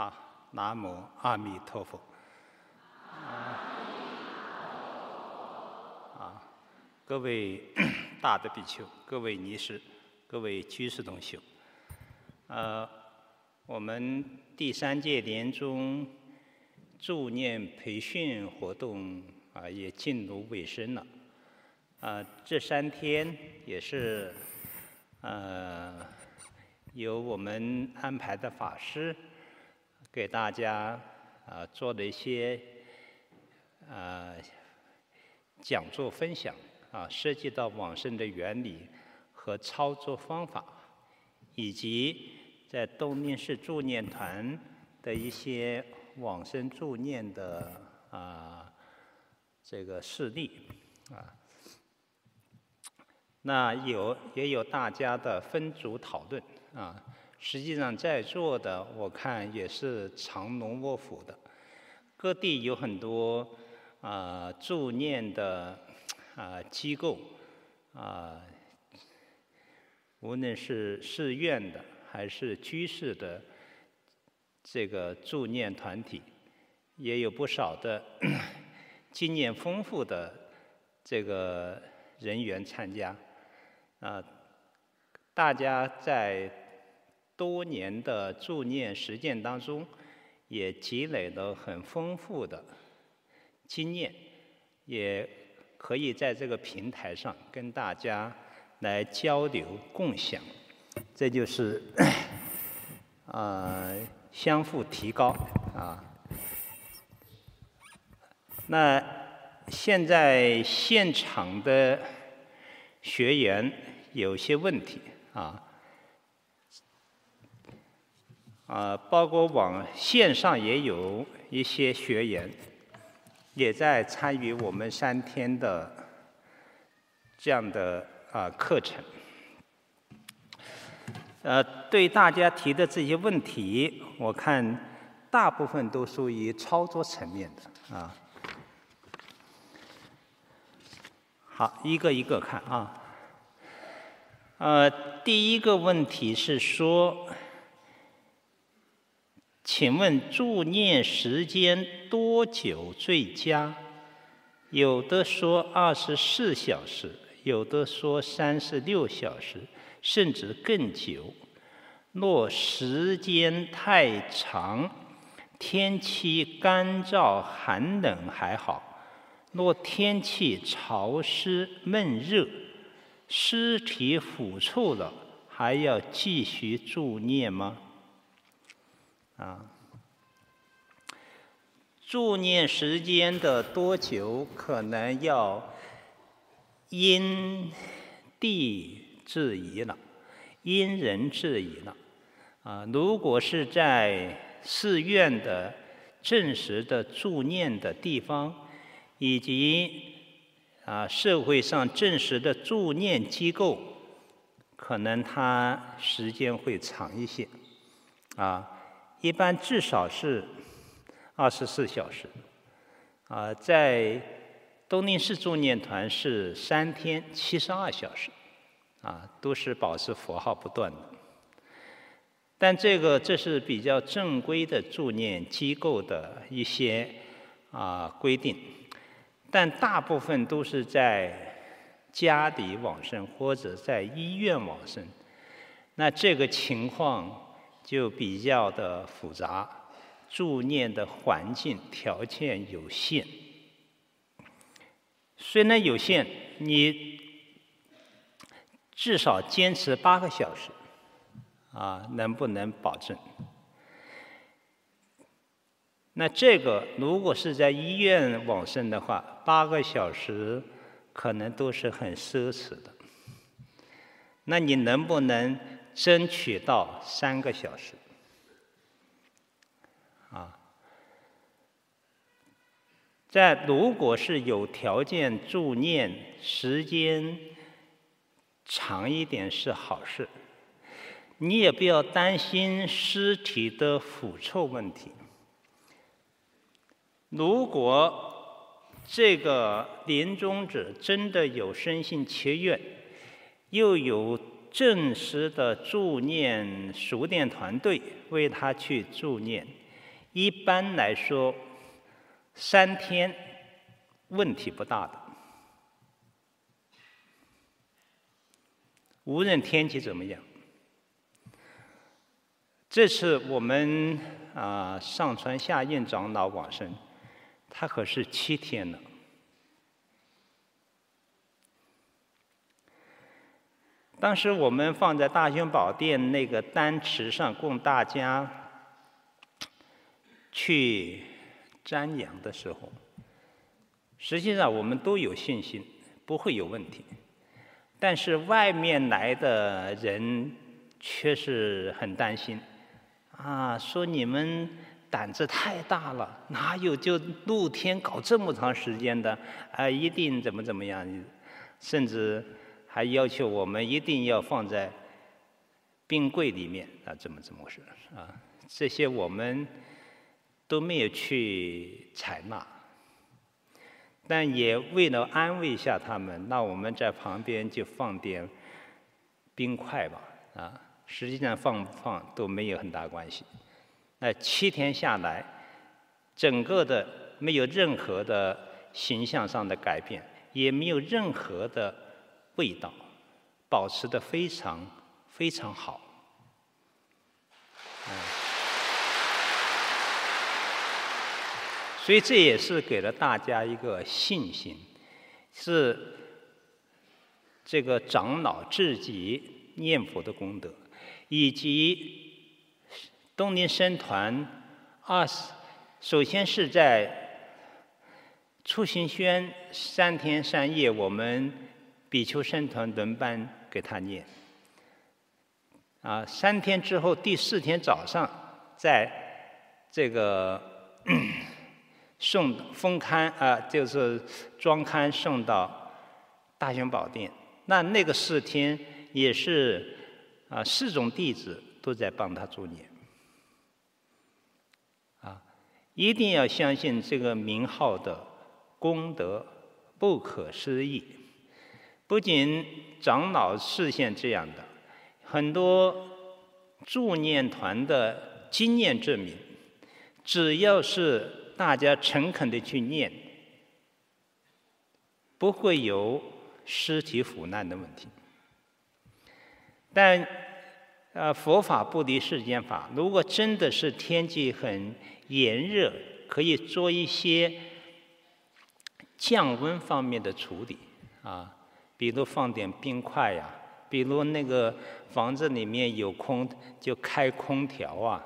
好，南无阿弥陀佛。啊，各位大德比丘，各位尼师，各位居士同修，呃，我们第三届年终助念培训活动啊，也进入尾声了。啊，这三天也是呃，由我们安排的法师。给大家啊做了一些啊讲座分享啊，涉及到往生的原理和操作方法，以及在东宁市助念团的一些往生助念的啊这个事例啊。那有也有大家的分组讨论啊。实际上，在座的我看也是藏龙卧虎的，各地有很多啊、助念的啊、机构啊、无论是寺院的还是居士的这个助念团体，也有不少的经验丰富的这个人员参加啊、大家在。多年的助念实践当中，也积累了很丰富的经验，也可以在这个平台上跟大家来交流共享，这就是啊、相互提高啊。那现在现场的学员有些问题啊。啊，包括网线上也有一些学员，也在参与我们三天的这样的啊课程。呃，对大家提的这些问题，我看大部分都属于操作层面的啊。好，一个一个看啊。呃，第一个问题是说。请问助念时间多久最佳？有的说二十四小时，有的说三十六小时，甚至更久。若时间太长，天气干燥寒冷还好；若天气潮湿闷热，尸体腐臭了，还要继续助念吗？啊，助念时间的多久，可能要因地制宜了，因人制宜了。啊，如果是在寺院的正式的助念的地方，以及啊社会上正式的助念机构，可能它时间会长一些，啊。一般至少是二十四小时，啊，在东宁寺助念团是三天七十二小时，啊，都是保持佛号不断的。但这个这是比较正规的助念机构的一些啊规定，但大部分都是在家里往生或者在医院往生，那这个情况。就比较的复杂，助念的环境条件有限。虽然有限，你至少坚持八个小时，啊，能不能保证？那这个如果是在医院往生的话，八个小时可能都是很奢侈的。那你能不能？争取到三个小时，啊，在如果是有条件助念时间长一点是好事，你也不要担心尸体的腐臭问题。如果这个临终者真的有生性切愿，又有正式的助念熟练团队为他去助念，一般来说，三天问题不大的。无论天气怎么样，这次我们啊上传下印长老往生，他可是七天了。当时我们放在大雄宝殿那个丹池上供大家去瞻仰的时候，实际上我们都有信心，不会有问题。但是外面来的人却是很担心，啊，说你们胆子太大了，哪有就露天搞这么长时间的？啊，一定怎么怎么样，甚至还要求我们一定要放在冰柜里面啊，怎么怎么回事啊？这些我们都没有去采纳。但也为了安慰一下他们，那我们在旁边就放点冰块吧，啊，实际上放不放都没有很大关系。那七天下来，整个的没有任何的形象上的改变，也没有任何的味道，保持的非常非常好。所以这也是给了大家一个信心，是这个长老自己念佛的功德，以及东林僧团二十，首先是在出行轩三天三夜，我们比丘僧团轮班给他念，啊，三天之后第四天早上，在这个。送封龛啊，就是装龛送到大雄宝殿。那那个四天也是啊，四种弟子都在帮他助念。啊，一定要相信这个名号的功德不可思议。不仅长老示现这样的，很多助念团的经验证明，只要是。大家诚恳的去念，不会有尸体腐烂的问题。但，呃，佛法不离世间法。如果真的是天气很炎热，可以做一些降温方面的处理啊，比如放点冰块呀，比如那个房子里面有空就开空调啊，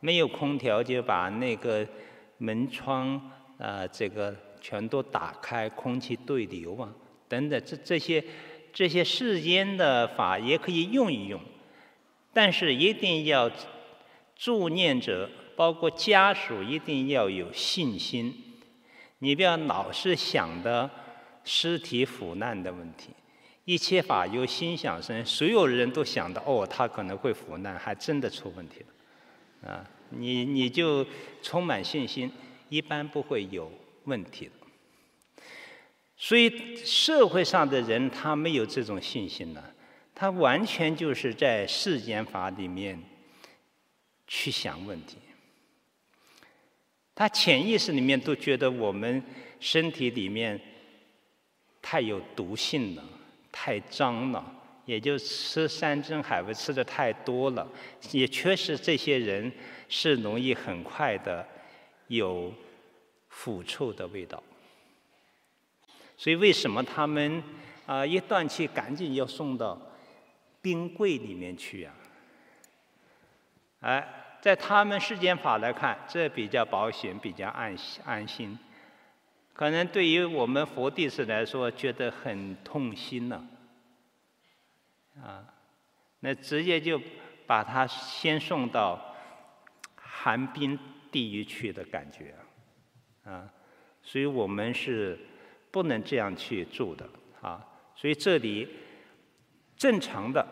没有空调就把那个。门窗啊、这个全都打开，空气对流啊，等等，这这些这些世间的法也可以用一用，但是一定要助念者，包括家属，一定要有信心。你不要老是想的尸体腐烂的问题，一切法由心想生，所有人都想到哦，他可能会腐烂，还真的出问题了，啊。你你就充满信心，一般不会有问题的。所以社会上的人他没有这种信心呢，他完全就是在世间法里面去想问题。他潜意识里面都觉得我们身体里面太有毒性了，太脏了，也就吃山珍海味吃的太多了，也确实这些人。是容易很快的有腐臭的味道，所以为什么他们啊一断气赶紧要送到冰柜里面去呀？哎，在他们世间法来看，这比较保险，比较安安心。可能对于我们佛弟子来说，觉得很痛心了，啊，那直接就把他先送到。寒冰地狱去的感觉，啊，所以我们是不能这样去住的啊。所以这里正常的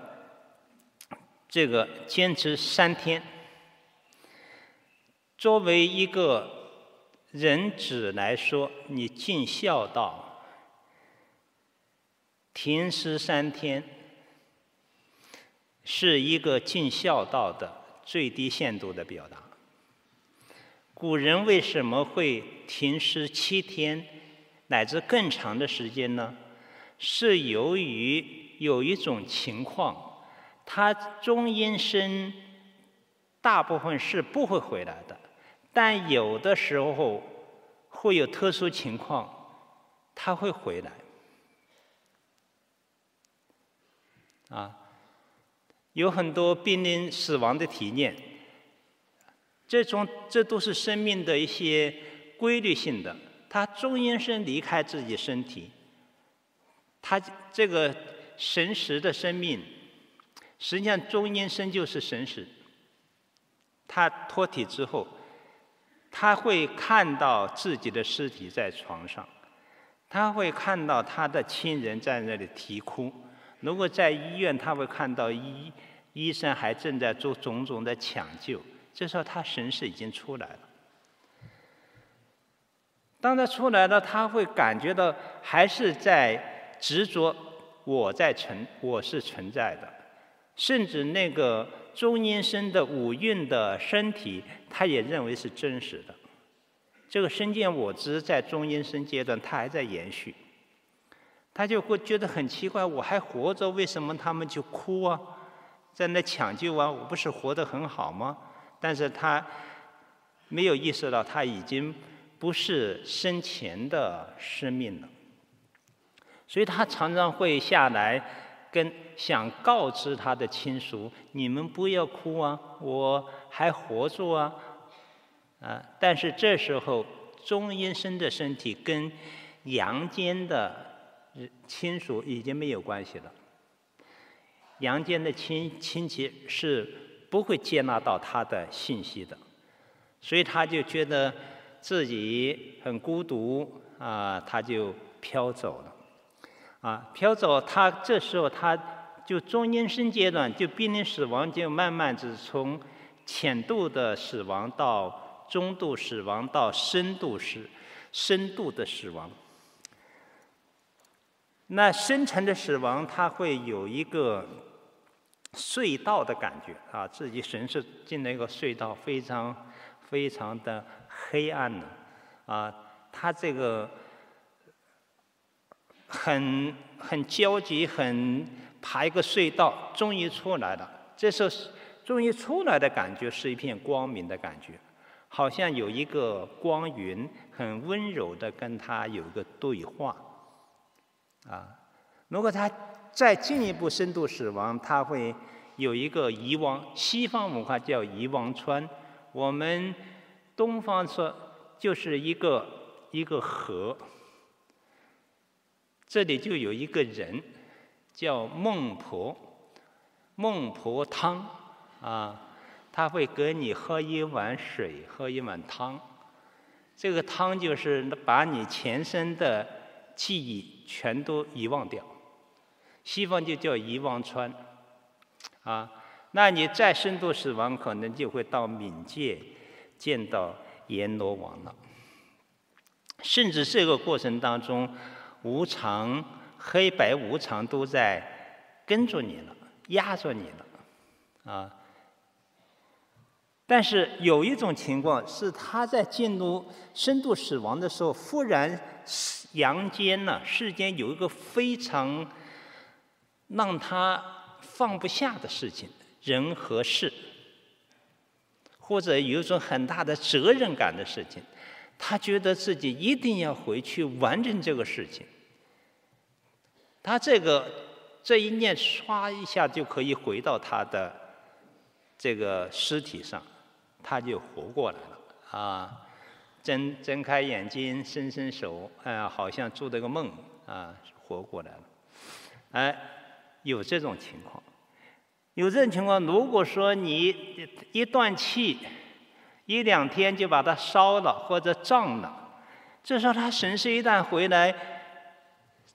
这个坚持三天，作为一个人子来说，你尽孝道，停尸三天，是一个尽孝道的最低限度的表达。古人为什么会停尸七天乃至更长的时间呢？是由于有一种情况，他中阴身大部分是不会回来的，但有的时候会有特殊情况，他会回来。啊，有很多濒临死亡的体验，这种这都是生命的一些规律性的。他终因身离开自己身体，他这个神识的生命，实际上中阴身就是神识。他脱体之后，他会看到自己的尸体在床上，他会看到他的亲人在那里啼哭。如果在医院，他会看到医医生还正在做种种的抢救，这时候他神识已经出来了。当他出来了，他会感觉到还是在执着我在存，我是存在的，甚至那个中阴身的五蕴的身体，他也认为是真实的。这个身见我执在中阴身阶段，他还在延续。他就会觉得很奇怪，我还活着，为什么他们就哭啊，在那抢救啊？我不是活得很好吗？但是他没有意识到他已经不是生前的生命了，所以他常常会下来跟想告知他的亲属：你们不要哭啊，我还活着啊！啊，但是这时候中阴身的身体跟阳间的。亲属已经没有关系了，阳间的亲亲戚是不会接纳到他的信息的，所以他就觉得自己很孤独啊，他就飘走了，啊，飘走，他这时候他就中阴身阶段就濒临死亡，就慢慢是从浅度的死亡到中度死亡到深度死深度的死亡。那深层的死亡，它会有一个隧道的感觉啊，自己神识进了一个隧道，非常非常的黑暗的啊，他这个很很焦急，很爬一个隧道，终于出来了。这时候终于出来的感觉是一片光明的感觉，好像有一个光云很温柔的跟他有一个对话。啊，如果他再进一步深度死亡，他会有一个遗忘，西方文化叫遗忘川，我们东方说就是一个一个河，这里就有一个人叫孟婆，孟婆汤啊，他会给你喝一碗水，喝一碗汤，这个汤就是把你前身的记忆。全都遗忘掉，西方就叫遗忘川，啊，那你再深度死亡，可能就会到冥界见到阎罗王了。甚至这个过程当中，无常、黑白无常都在跟着你了，压着你了，啊。但是有一种情况是，他在进入深度死亡的时候，忽然。阳间呢，世间有一个非常让他放不下的事情，人和事，或者有一种很大的责任感的事情，他觉得自己一定要回去完成这个事情。他这个这一念唰一下就可以回到他的这个尸体上，他就活过来了啊。睁睁开眼睛，伸伸手，啊，好像做了个梦，啊，活过来了。哎，有这种情况，有这种情况。如果说你一断气，一两天就把它烧了或者胀了，这时候他神识一旦回来，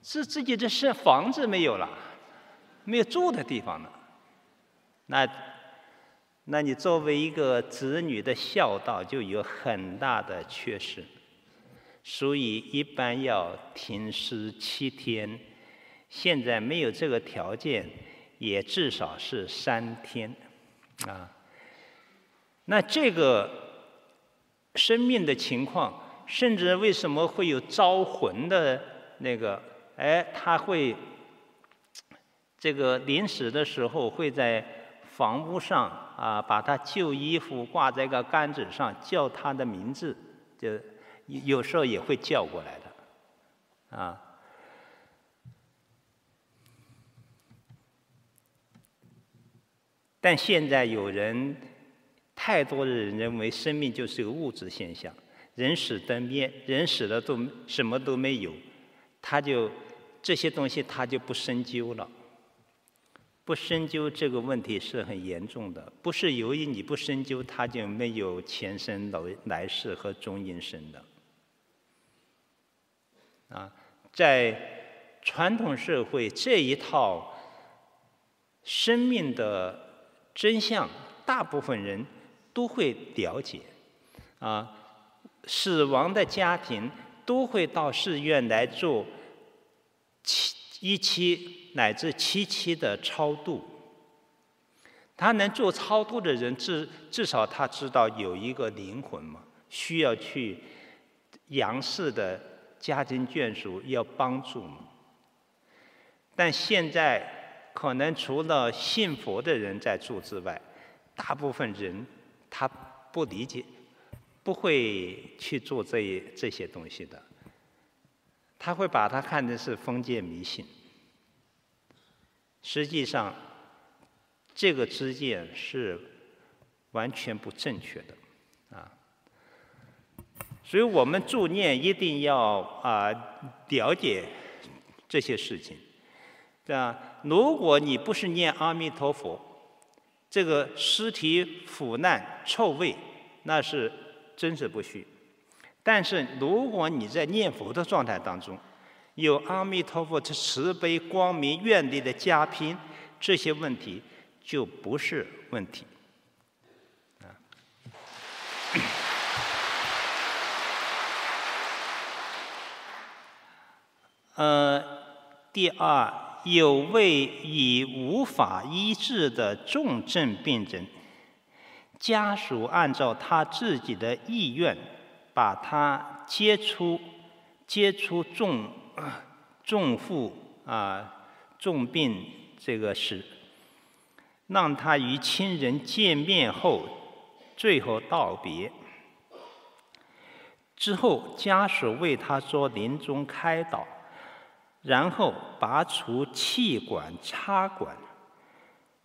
自自己的是房子没有了，没有住的地方了，那。那你作为一个子女的孝道就有很大的缺失，所以一般要停尸七天。现在没有这个条件，也至少是三天，啊。那这个生命的情况，甚至为什么会有招魂的那个？哎，他会这个临死的时候会在房屋上啊，把他旧衣服挂在个杆子上，叫他的名字，就有时候也会叫过来的，啊。但现在有人，太多的人认为生命就是个物质现象，人死灯灭，人死了都什么都没有，他就这些东西他就不深究了。不深究这个问题是很严重的，不是由于你不深究，他就没有前生来来世和中阴身的。啊，在传统社会这一套生命的。真相，大部分人都会了解，啊，死亡的家庭都会到寺院来做七一期乃至七期的超度。他能做超度的人，至至少他知道有一个灵魂嘛，需要去阳世的家庭眷属要帮助嘛。但现在。可能除了信佛的人在做之外，大部分人他不理解，不会去做这这些东西的。他会把它看成是封建迷信。实际上，这个知见是完全不正确的，啊。所以我们助念一定要啊了解这些事情。对吧？如果你不是念阿弥陀佛，这个尸体腐烂臭味，那是真实不虚。但是如果你在念佛的状态当中，有阿弥陀佛的慈悲光明愿力的加被，这些问题就不是问题。啊，呃，第二。有位已无法医治的重症病人，家属按照他自己的意愿，把他接出接出重重负啊重病这个时，让他与亲人见面后，最后道别之后，家属为他做临终开导。然后拔除气管插管，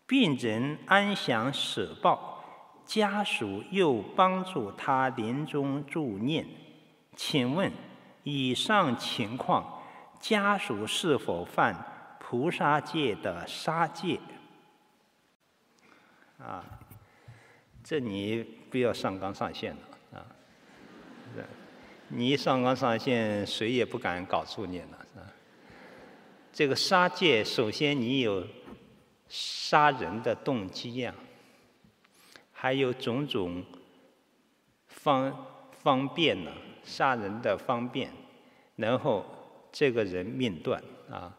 病人安详舍报，家属又帮助他临终助念。请问以上情况，家属是否犯菩萨戒的杀戒？啊，这你不要上纲上线了啊！你一上纲上线，谁也不敢搞助念了。这个杀戒，首先你有杀人的动机呀，还有种种方方便呢，杀人的方便，然后这个人命断啊，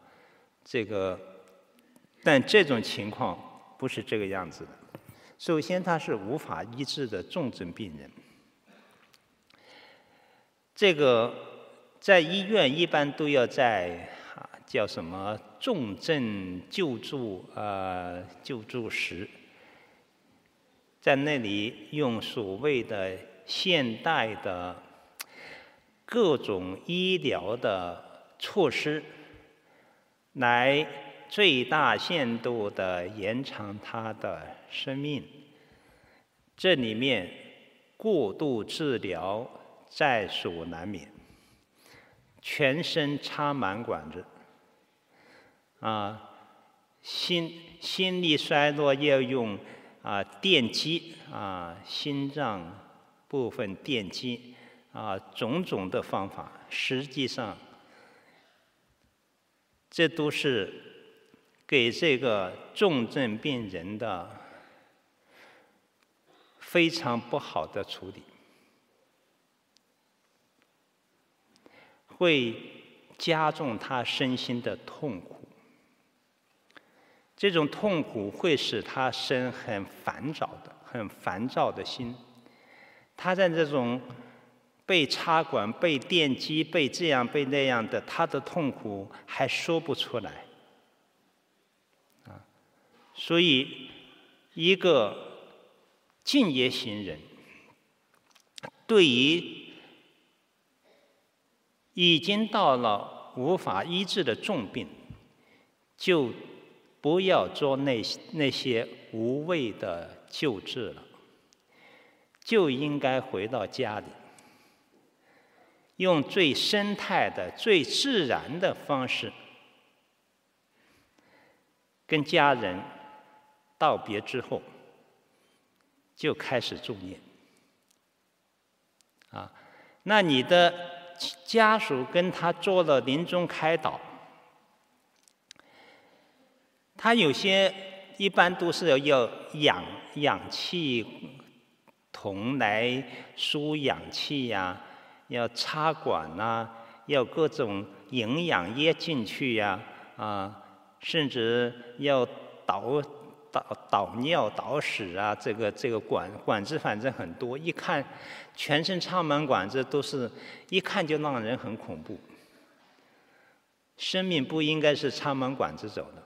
这个，但这种情况不是这个样子的。首先他是无法医治的重症病人，这个在医院一般都要在。叫什么重症救助、呃、救助室，在那里用所谓的现代的各种医疗的措施，来最大限度的延长他的生命。这里面过度治疗在所难免，全身插满管子。啊，心心力衰弱要用啊电击啊心脏部分电击啊种种的方法，实际上这都是给这个重症病人的非常不好的处理，会加重他身心的痛苦。这种痛苦会使他生很烦躁的、很烦躁的心。他在这种被插管、被电击、被这样、被那样的，他的痛苦还说不出来。啊，所以一个敬业行人，对于已经到了无法医治的重病，就不要做那些那些无谓的救治了，就应该回到家里。用最生态的、最自然的方式，跟家人道别之后，就开始助念。啊，那你的家属跟他做了临终开导，他有些一般都是要氧氧气筒来输氧气呀、要插管呐、要各种营养液进去呀、啊，甚至要导导导尿导屎啊，这个这个管管子反正很多，一看全身插满管子，都是一看就让人很恐怖。生命不应该是插满管子走的。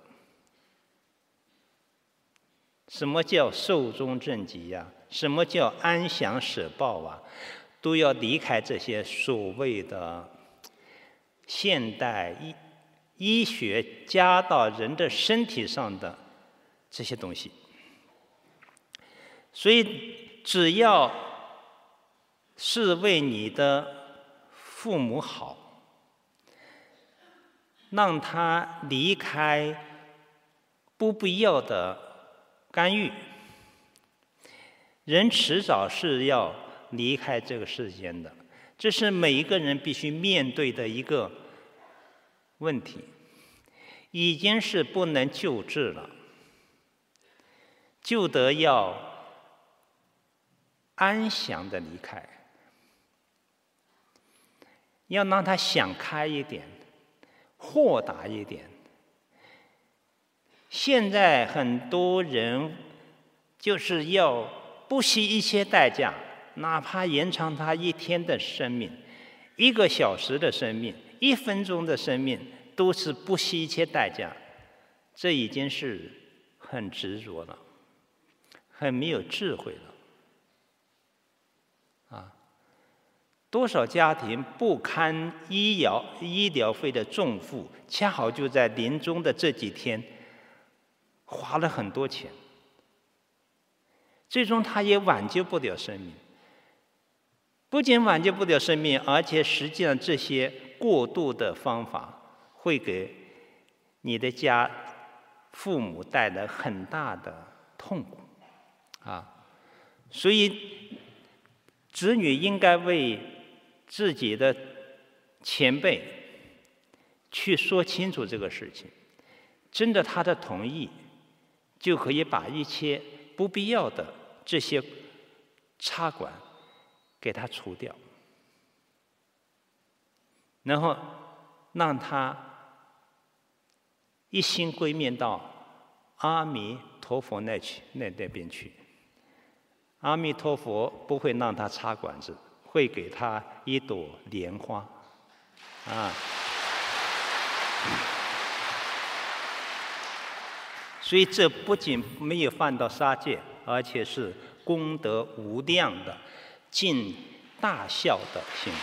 什么叫寿终正寝呀？什么叫安详舍报啊？都要离开这些所谓的现代医医学加到人的身体上的这些东西，所以只要是为你的父母好，让他离开不必要的干预，人迟早是要。离开这个世间的，这是每一个人必须面对的一个问题，已经是不能救治了，就得要安详的离开，要让他想开一点，豁达一点。现在很多人就是要不惜一切代价。哪怕延长他一天的生命，一个小时的生命，一分钟的生命，都是不惜一切代价。这已经是很执着了，很没有智慧了。啊，多少家庭不堪医疗医疗费的重负，恰好就在临终的这几天，花了很多钱，最终他也挽救不了生命。不仅挽救不了生命，而且实际上这些过度的方法会给你的家父母带来很大的痛苦，啊，所以子女应该为自己的前辈去说清楚这个事情，征得他的同意，就可以把一切不必要的这些插管。给他除掉，然后让他一心归命到阿弥陀佛那去那那边去。阿弥陀佛不会让他插管子，会给他一朵莲花，啊。所以这不仅没有犯到杀戒，而且是功德无量的。尽大孝的行为。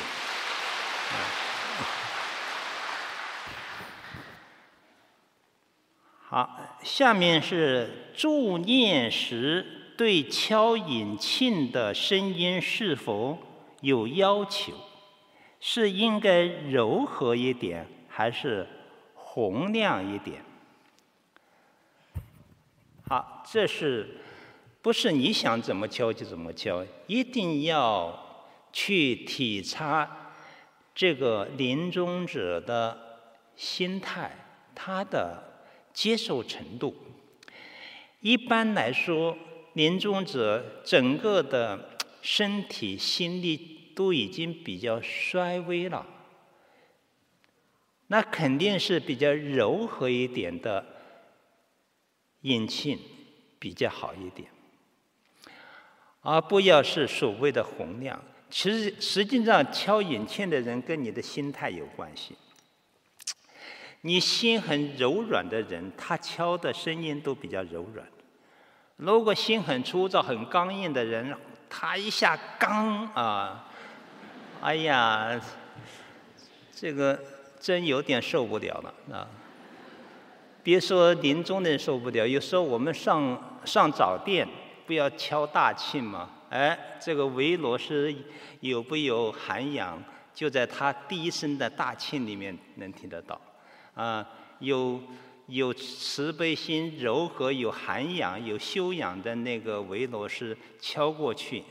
好，下面是助念时对敲引磬的声音是否有要求？是应该柔和一点，还是洪亮一点？好，这是。不是你想怎么敲就怎么敲，一定要去体察这个临终者的心态，他的接受程度。一般来说，临终者整个的身体心力都已经比较衰微了，那肯定是比较柔和一点的引磬比较好一点。而不要是所谓的洪亮，其实实际上敲引磬的人跟你的心态有关系。你心很柔软的人，他敲的声音都比较柔软；如果心很粗糙、很刚硬的人，他一下刚啊，哎呀，这个真有点受不了了啊！别说临终的人受不了，有时候我们上上早殿，不要敲大磬嘛。哎，这个维罗师有不有涵养，就在他第一声的大磬里面能听得到。啊，有有慈悲心、柔和、有涵养、有修养的那个维罗师敲过去，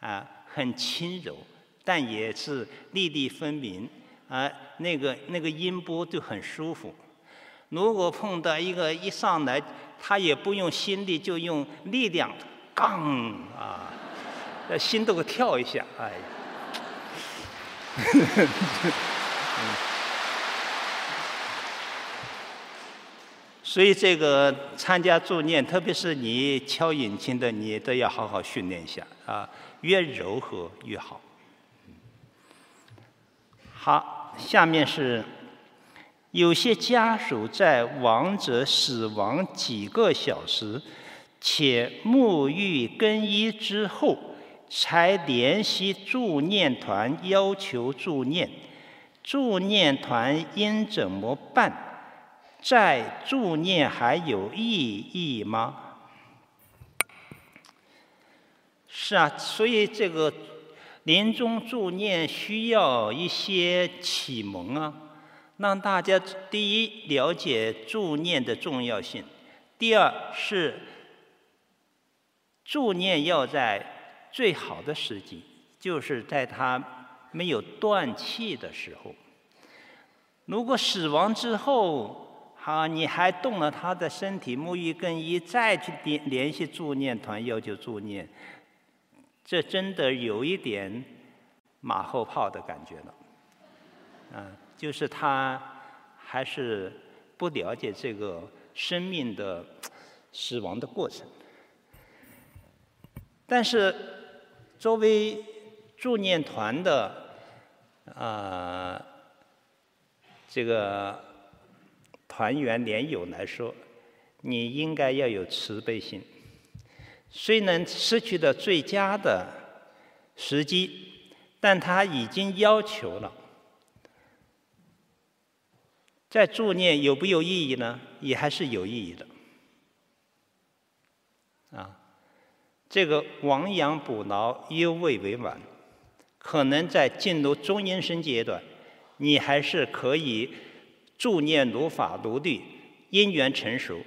啊，很轻柔，但也是粒粒分明，啊，那个那个音波就很舒服。如果碰到一个一上来，他也不用心力，就用力量，杠啊，心都会跳一下，哎。所以这个参加助念，特别是你敲引磬的，你都要好好训练一下啊，越柔和越好。好，下面是有些家属在亡者死亡几个小时，且沐浴更衣之后，才联系助念团要求助念，助念团应怎么办？再助念还有意义吗？是啊，所以这个临终助念需要一些启蒙啊，让大家第一了解助念的重要性，第二是助念要在最好的时机，就是在他没有断气的时候。如果死亡之后，哈，你还动了他的身体，沐浴更衣，再去联联系助念团要求助念，这真的有一点马后炮的感觉了。嗯，就是他还是不了解这个生命的死亡的过程。但是作为助念团的啊、呃，这个。团员连友来说，你应该要有慈悲心。虽然失去了最佳的时机，但他已经要求了。在助念有没有意义呢？也还是有意义的。啊，这个亡羊补牢，犹未为晚。可能在进入中阴身阶段，你还是可以。助念如法如律，因缘成熟，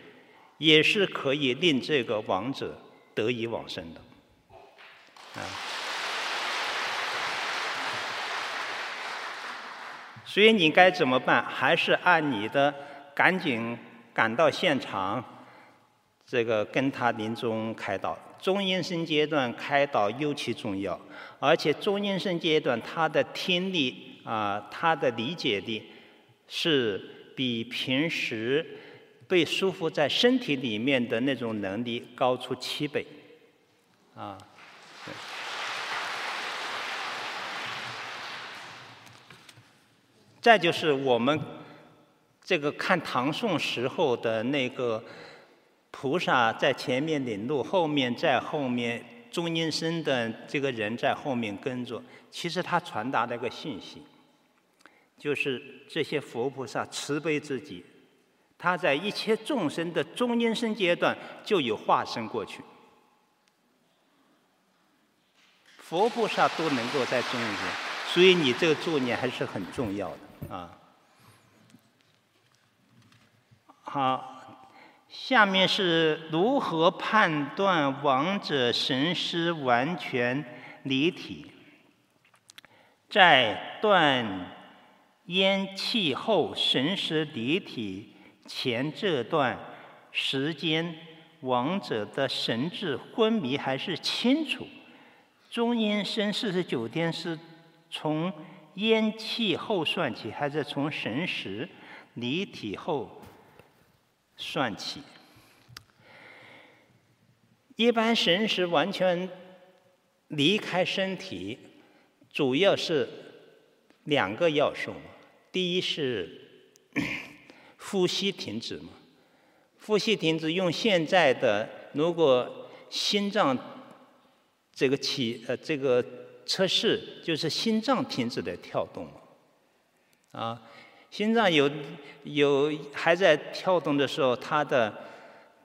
也是可以令这个亡者得以往生的。啊，所以你该怎么办？还是按你的，赶紧赶到现场，这个跟他临终开导。中阴身阶段开导尤其重要，而且中阴身阶段他的听力啊，他的理解力。是比平时被束缚在身体里面的那种能力高出七倍，啊，再就是我们这个看唐宋时候的那个菩萨在前面领路，后面在后面中阴身的这个人在后面跟着，其实他传达了一个信息。就是这些佛菩萨慈悲自己，他在一切众生的中阴身阶段就有化身过去。佛菩萨都能够在中阴，所以你这个助念还是很重要的啊。好，下面是如何判断亡者神识完全离体，在断。烟气后神识离体前这段时间，亡者的神智昏迷还是清楚？中阴身四十九天是从咽气后算起，还是从神识离体后算起？一般神识完全离开身体，主要是两个要素。第一是 呼吸停止嘛，呼吸停止用现在的如果心脏这个起呃这个测试就是心脏停止的跳动嘛，啊，心脏有有还在跳动的时候，它的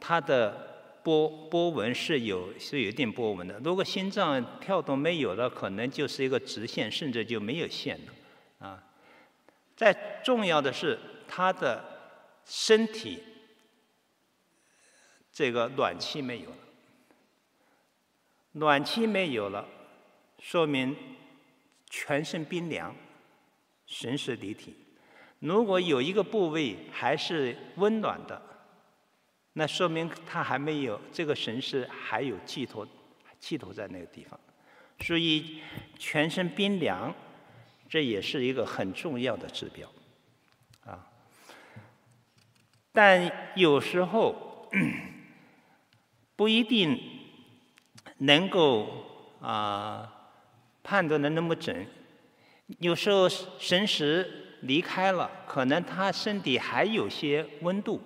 它的。波波纹是有是有一定波纹的。如果心脏跳动没有了，可能就是一个直线，甚至就没有线了。啊，再重要的是，他的身体这个暖气没有了，暖气没有了，说明全身冰凉，神识离体。如果有一个部位还是温暖的。那说明他还没有这个神识还有寄托，寄托在那个地方，所以全身冰凉，这也是一个很重要的指标，啊。但有时候 不一定能够啊判断的那么准，有时候神识离开了，可能他身体还有些温度。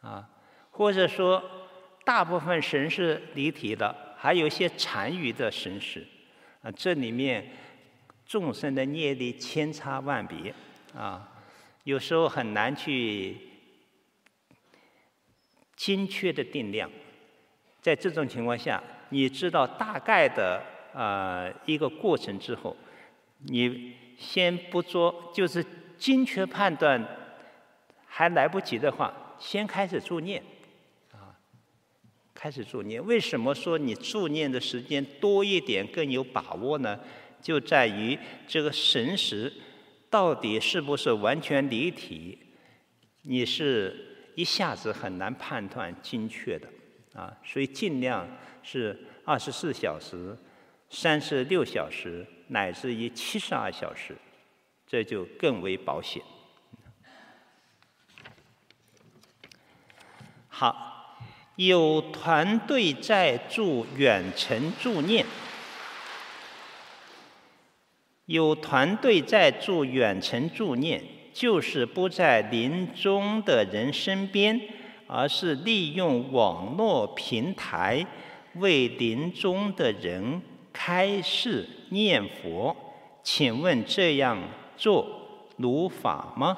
啊，或者说，大部分神识离体的，还有一些残余的神识，啊，这里面众生的业力千差万别，啊，有时候很难去精确的定量。在这种情况下，你知道大概的、呃、一个过程之后，你先不做，就是精确判断还来不及的话。先开始助念，啊，开始助念。为什么说你助念的时间多一点更有把握呢？就在于这个神识到底是不是完全离体，你是一下子很难判断精确的，啊，所以尽量是二十四小时、三十六小时乃至于七十二小时，这就更为保险。好，有团队在助远程助念，有团队在助远程助念，就是不在临终的人身边，而是利用网络平台为临终的人开示念佛。请问这样做如法吗？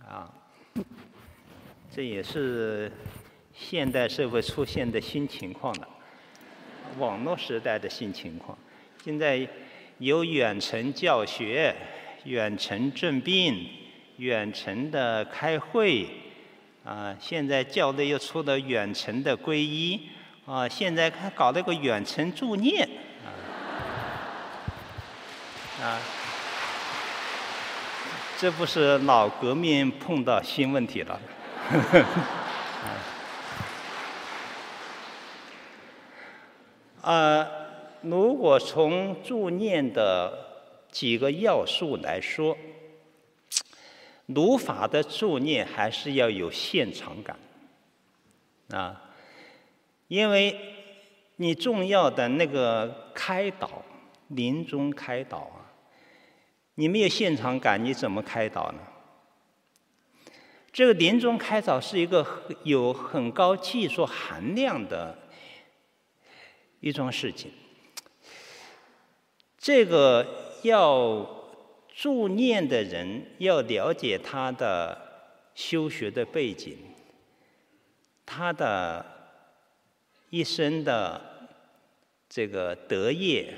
啊？这也是现代社会出现的新情况了，网络时代的新情况。现在有远程教学、远程诊病、远程的开会，啊，现在教的又出了远程的皈依，啊，现在还搞了个远程助念，啊，这不是老革命碰到新问题了。呃，如果从助念的几个要素来说，儒法的助念还是要有现场感。啊，因为你重要的那个开导，临终开导啊，你没有现场感，你怎么开导呢？这个临终开导是一个有很高技术含量的一桩事情。这个要助念的人要了解他的修学的背景，他的一生的这个德业，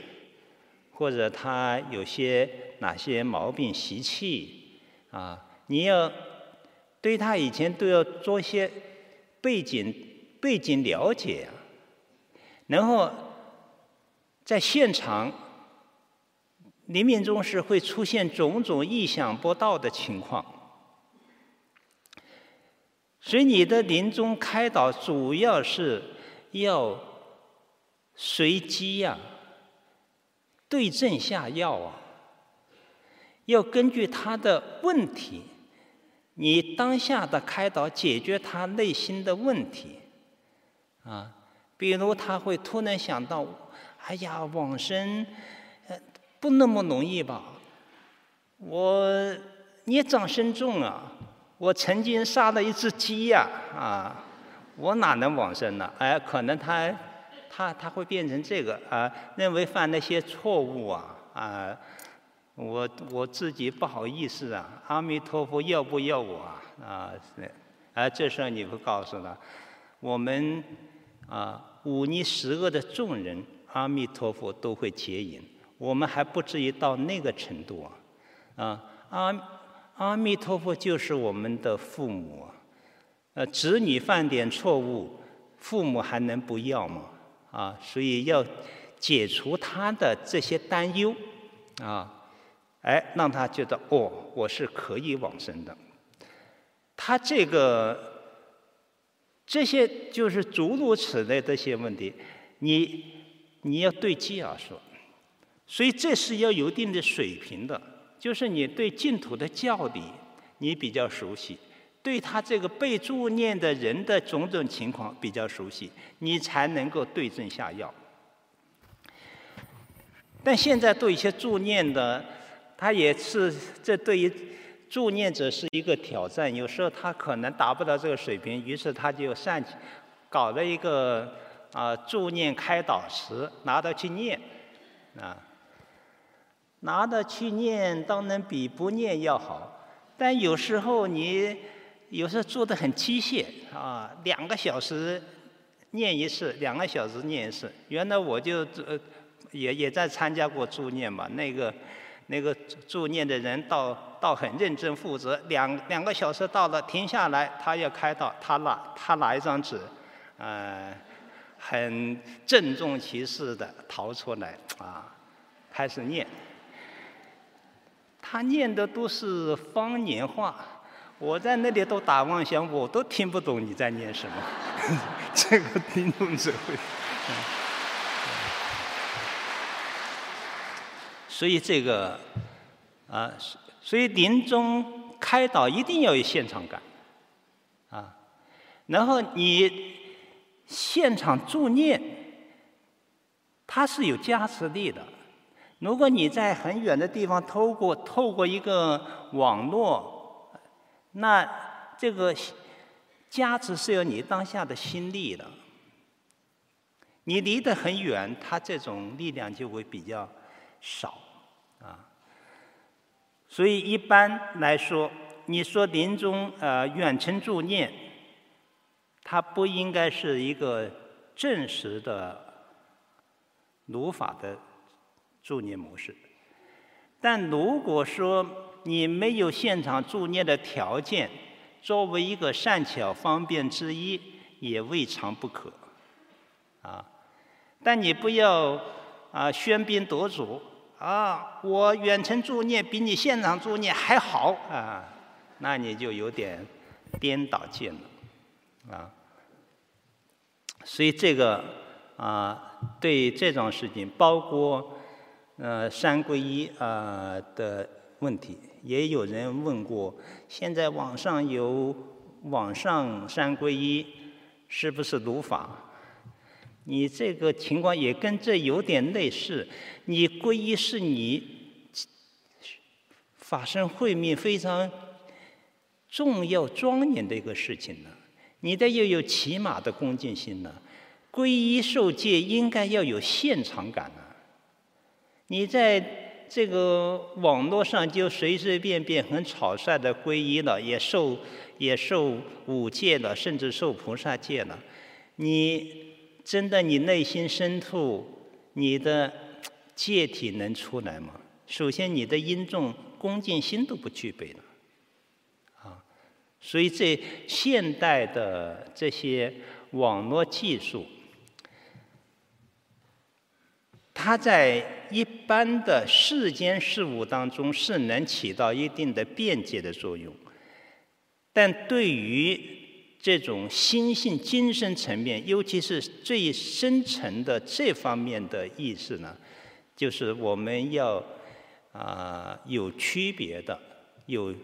或者他有些哪些毛病习气啊，你要。对他以前都要做些背景背景了解，然后在现场临命终时会出现种种意想不到的情况，所以你的临终开导主要是要随机呀，对症下药啊，要根据他的问题。你当下的开导解决他内心的问题，啊，比如他会突然想到，哎呀，往生，不那么容易吧？我孽障深重啊！我曾经杀了一只鸡呀，啊，我哪能往生呢？哎，可能他，他他会变成这个啊，认为犯那些错误啊，啊，我我自己不好意思啊，阿弥陀佛要不要我啊？啊，是，啊，这时候你会告诉他，我们啊，忤逆十恶的众人，阿弥陀佛都会接引，我们还不至于到那个程度啊。啊，阿阿弥陀佛就是我们的父母啊，呃，子女犯点错误，父母还能不要吗？啊，所以要解除他的这些担忧，啊，哎，让他觉得哦，我是可以往生的。他这个这些就是诸如此类这些问题，你你要对机而说，所以这是要有一定的水平的。就是你对净土的教理你比较熟悉，对他这个被助念的人的种种情况比较熟悉，你才能够对症下药。但现在对一些助念的，他也是这对于助念者是一个挑战，有时候他可能达不到这个水平，于是他就上去搞了一个啊助念开导词，拿到去念啊。拿着去念，当然比不念要好。但有时候你有时候做的很机械啊，两个小时念一次，两个小时念一次。原来我就呃也也在参加过助念嘛，那个那个助念的人倒倒很认真负责，两两个小时到了停下来，他要开导，他拿他拿一张纸，呃，很郑重其事的掏出来啊，开始念。他念的都是方言话，我在那里都打妄想，我都听不懂你在念什么。这个听众只会。所以这个啊，所以临终开导一定要有现场感啊，然后你现场助念，它是有加持力的。如果你在很远的地方透过透过一个网络，那这个加持是有你当下的心力的。你离得很远，它这种力量就会比较少啊。所以一般来说，你说临终呃远程助念，它不应该是一个正式的如法的。助念模式，但如果说你没有现场助念的条件，作为一个善巧方便之一，也未尝不可，啊，但你不要啊喧宾夺主啊，我远程助念比你现场助念还好啊，那你就有点颠倒见了，啊，所以这个啊，对这种事情，包括。呃，三皈依啊的问题，也有人问过。现在网上有网上三皈依，是不是如法？你这个情况也跟这有点类似。你皈依是你法身慧命非常重要庄严的一个事情呢，你得要有起码的恭敬心呢。皈依受戒应该要有现场感呢。你在这个网络上就随随便便很草率的皈依了，也受也受五戒了，甚至受菩萨戒了。你真的你内心深处你的戒体能出来吗？首先你的因重恭敬心都不具备了，啊，所以这现代的这些网络技术。它在一般的世间事物当中是能起到一定的便捷的作用，但对于这种心性、精神层面，尤其是最深层的这方面的意识呢，就是我们要啊、有区别的，有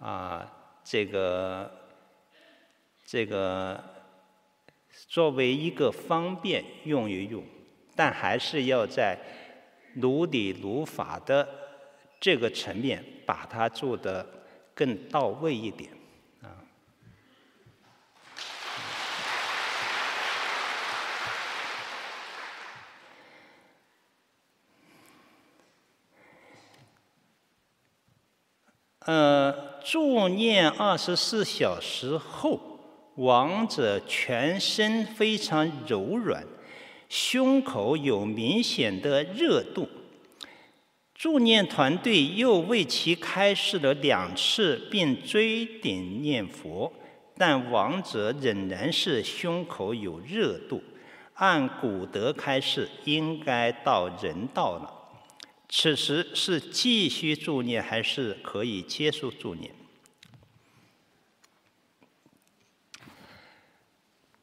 啊、这个这个作为一个方便用一用。但还是要在如理如法的这个层面把它做得更到位一点啊。呃，助念二十四小时后，亡者全身非常柔软，胸口有明显的热度。助念团队又为其开示了两次，并追点念佛，但亡者仍然是胸口有热度。按古德开示，应该到人道了。此时是继续助念，还是可以结束助念？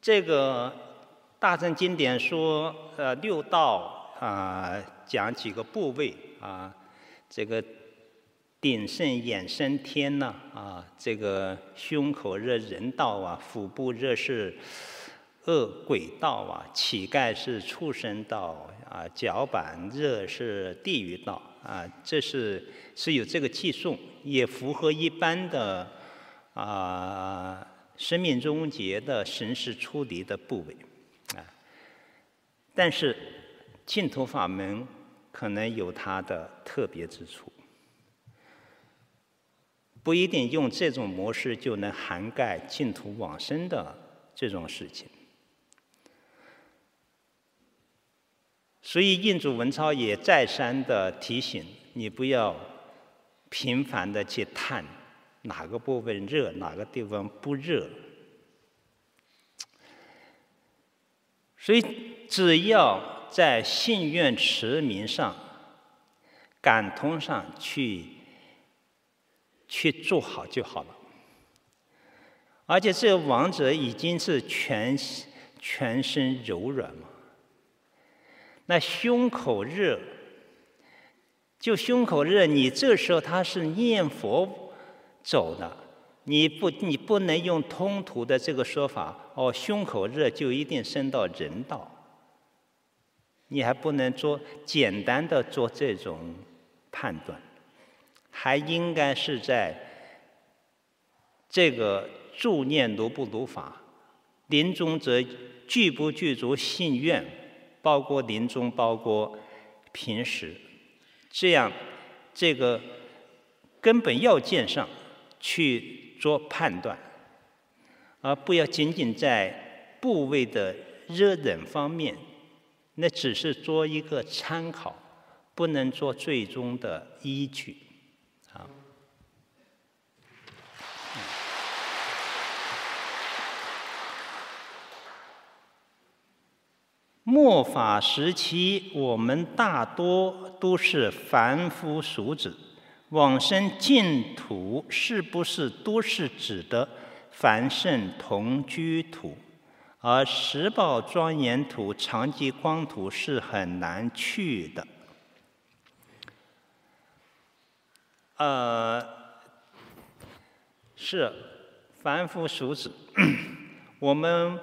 这个大乘经典说，呃，六道啊、讲几个部位啊，这个顶胜眼生天呐，啊，这个胸口热人道啊，腹部热是恶鬼道啊，乞丐是畜生道。啊，脚板热是地狱道啊，这是是有这个计数，也符合一般的啊生命终结的神识出离的部位。但是净土法门可能有它的特别之处，不一定用这种模式就能涵盖净土往生的这种事情。所以，印祖文钞也再三的提醒你，不要频繁的去探哪个部分热，哪个地方不热。所以，只要在信愿持名上、感通上去去做好就好了。而且，这个亡者已经是全全身柔软嘛。那胸口热，就胸口热，你这时候他是念佛走的，你不你不能用通途的这个说法哦，胸口热就一定升到人道，你还不能做简单的做这种判断，还应该是在这个助念如不如法，临终则具不具足信愿。包括临终，包括平时，这样这个根本要件上去做判断，而不要仅仅在部位的热冷方面，那只是做一个参考，不能做最终的依据。啊末法时期，我们大多都是凡夫俗子，往生净土是不是都是指的凡圣同居土？而十宝庄严土、长吉光土是很难去的。呃，是凡夫俗子，我们。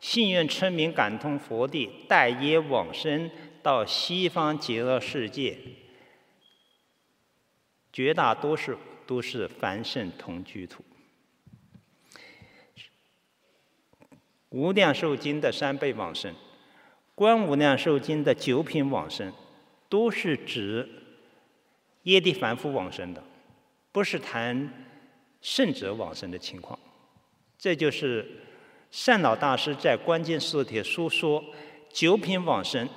信愿称名感通佛地，待业往生到西方极乐世界，绝大多数都是凡圣同居土。无量寿经的三倍往生，观无量寿经的九品往生，都是指业地凡夫往生的，不是谈圣者往生的情况。这就是。善导大师在《关键四帖书》说：“九品往生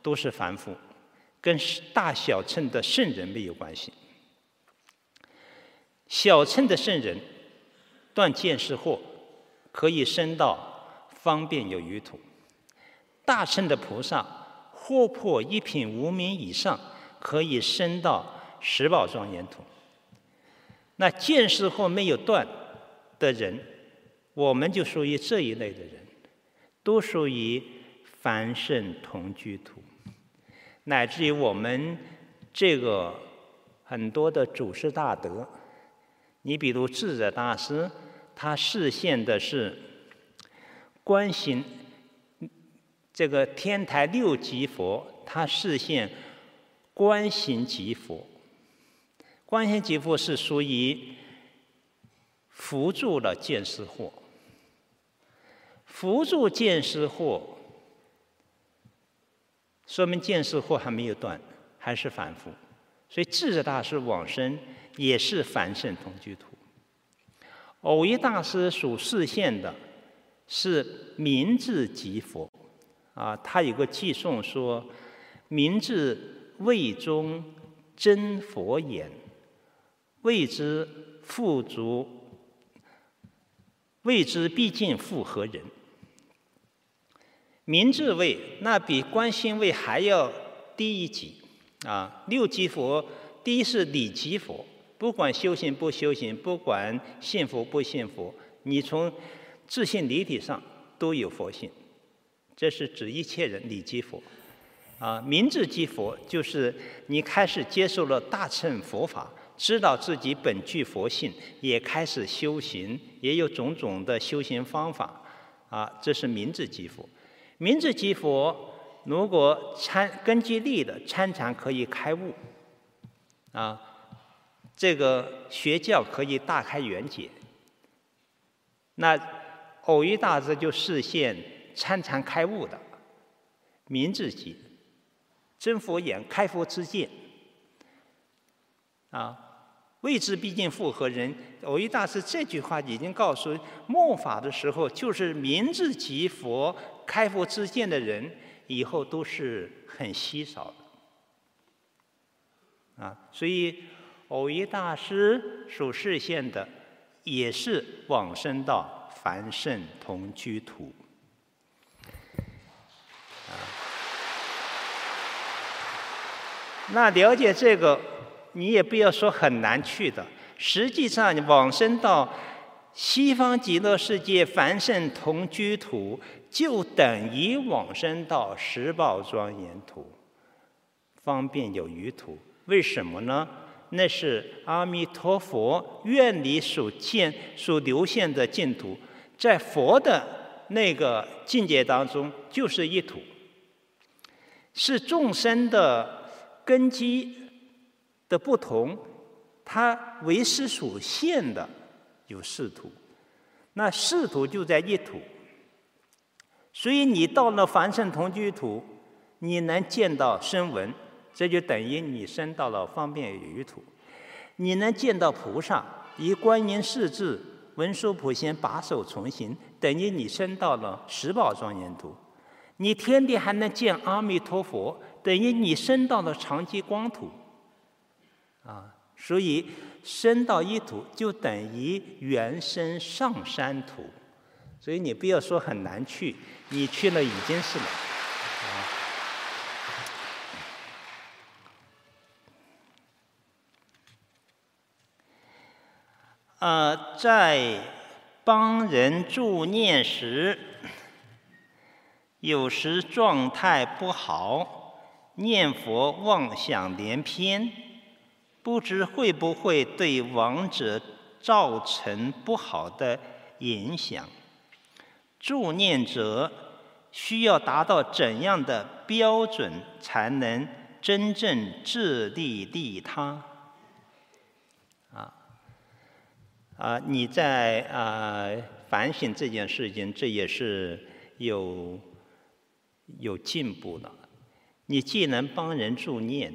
都是凡夫，跟大小乘的圣人没有关系。小乘的圣人断见思惑，可以升到方便有余土；大乘的菩萨或破一品无明以上，可以升到十宝庄严土。那见思惑没有断的人。”我们就属于这一类的人，都属于凡圣同居土，乃至于我们这个很多的祖师大德，你比如智者大师，他示现的是观行这个天台六级佛，他示现观行即佛。观行即佛是属于辅助了见思惑，辅助见思惑，说明见思惑还没有断，还是反复。所以智者大师往生也是凡圣同居土。偶一大师所示现的是明智即佛。啊，他有个偈颂说：“明智位中真佛眼，谓之富足，谓之毕竟富何人？”明智位那比观心位还要低一级啊！六级佛，第一是理级佛，不管修行不修行，不管信佛不信佛，你从自性离体上都有佛性。这是指一切人理即佛，啊，明智即佛就是你开始接受了大乘佛法，知道自己本具佛性，也开始修行，也有种种的修行方法，啊，这是明智即佛。明智即佛，如果参根据力的参禅可以开悟，啊，这个学教可以大开圆解，那偶一大师就示现。参禅开悟的明智级，真佛眼开佛之见啊，谓之毕竟复何人？偶一大师这句话已经告诉末法的时候，就是明智级佛开佛之见的人，以后都是很稀少的啊。所以偶一大师所示现的，也是往生道凡圣同居土。啊那了解这个，你也不要说很难去的。实际上，往生到西方极乐世界凡圣同居土，就等于往生到十宝庄严土，方便有余土。为什么呢？那是阿弥陀佛愿你所见、所流现的净土，在佛的那个境界当中，就是一土，是众生的。根基的不同，它为师所现的有四土，那四土就在一土，所以你到了凡圣同居土，你能见到声闻，这就等于你升到了方便有余土；你能见到菩萨，以观音势至，文殊普贤把手从行，等于你升到了十宝庄严土；你天地还能见阿弥陀佛。等于你升到了长吉光土，啊，所以升到一土就等于原生上山土，所以你不要说很难去，你去了已经是了，呃，在帮人助念时，有时状态不好。念佛妄想连篇，不知会不会对亡者造成不好的影响？助念者需要达到怎样的标准才能真正自利利他？啊啊！你在啊反省这件事情，这也是有有进步的。你既能帮人助念，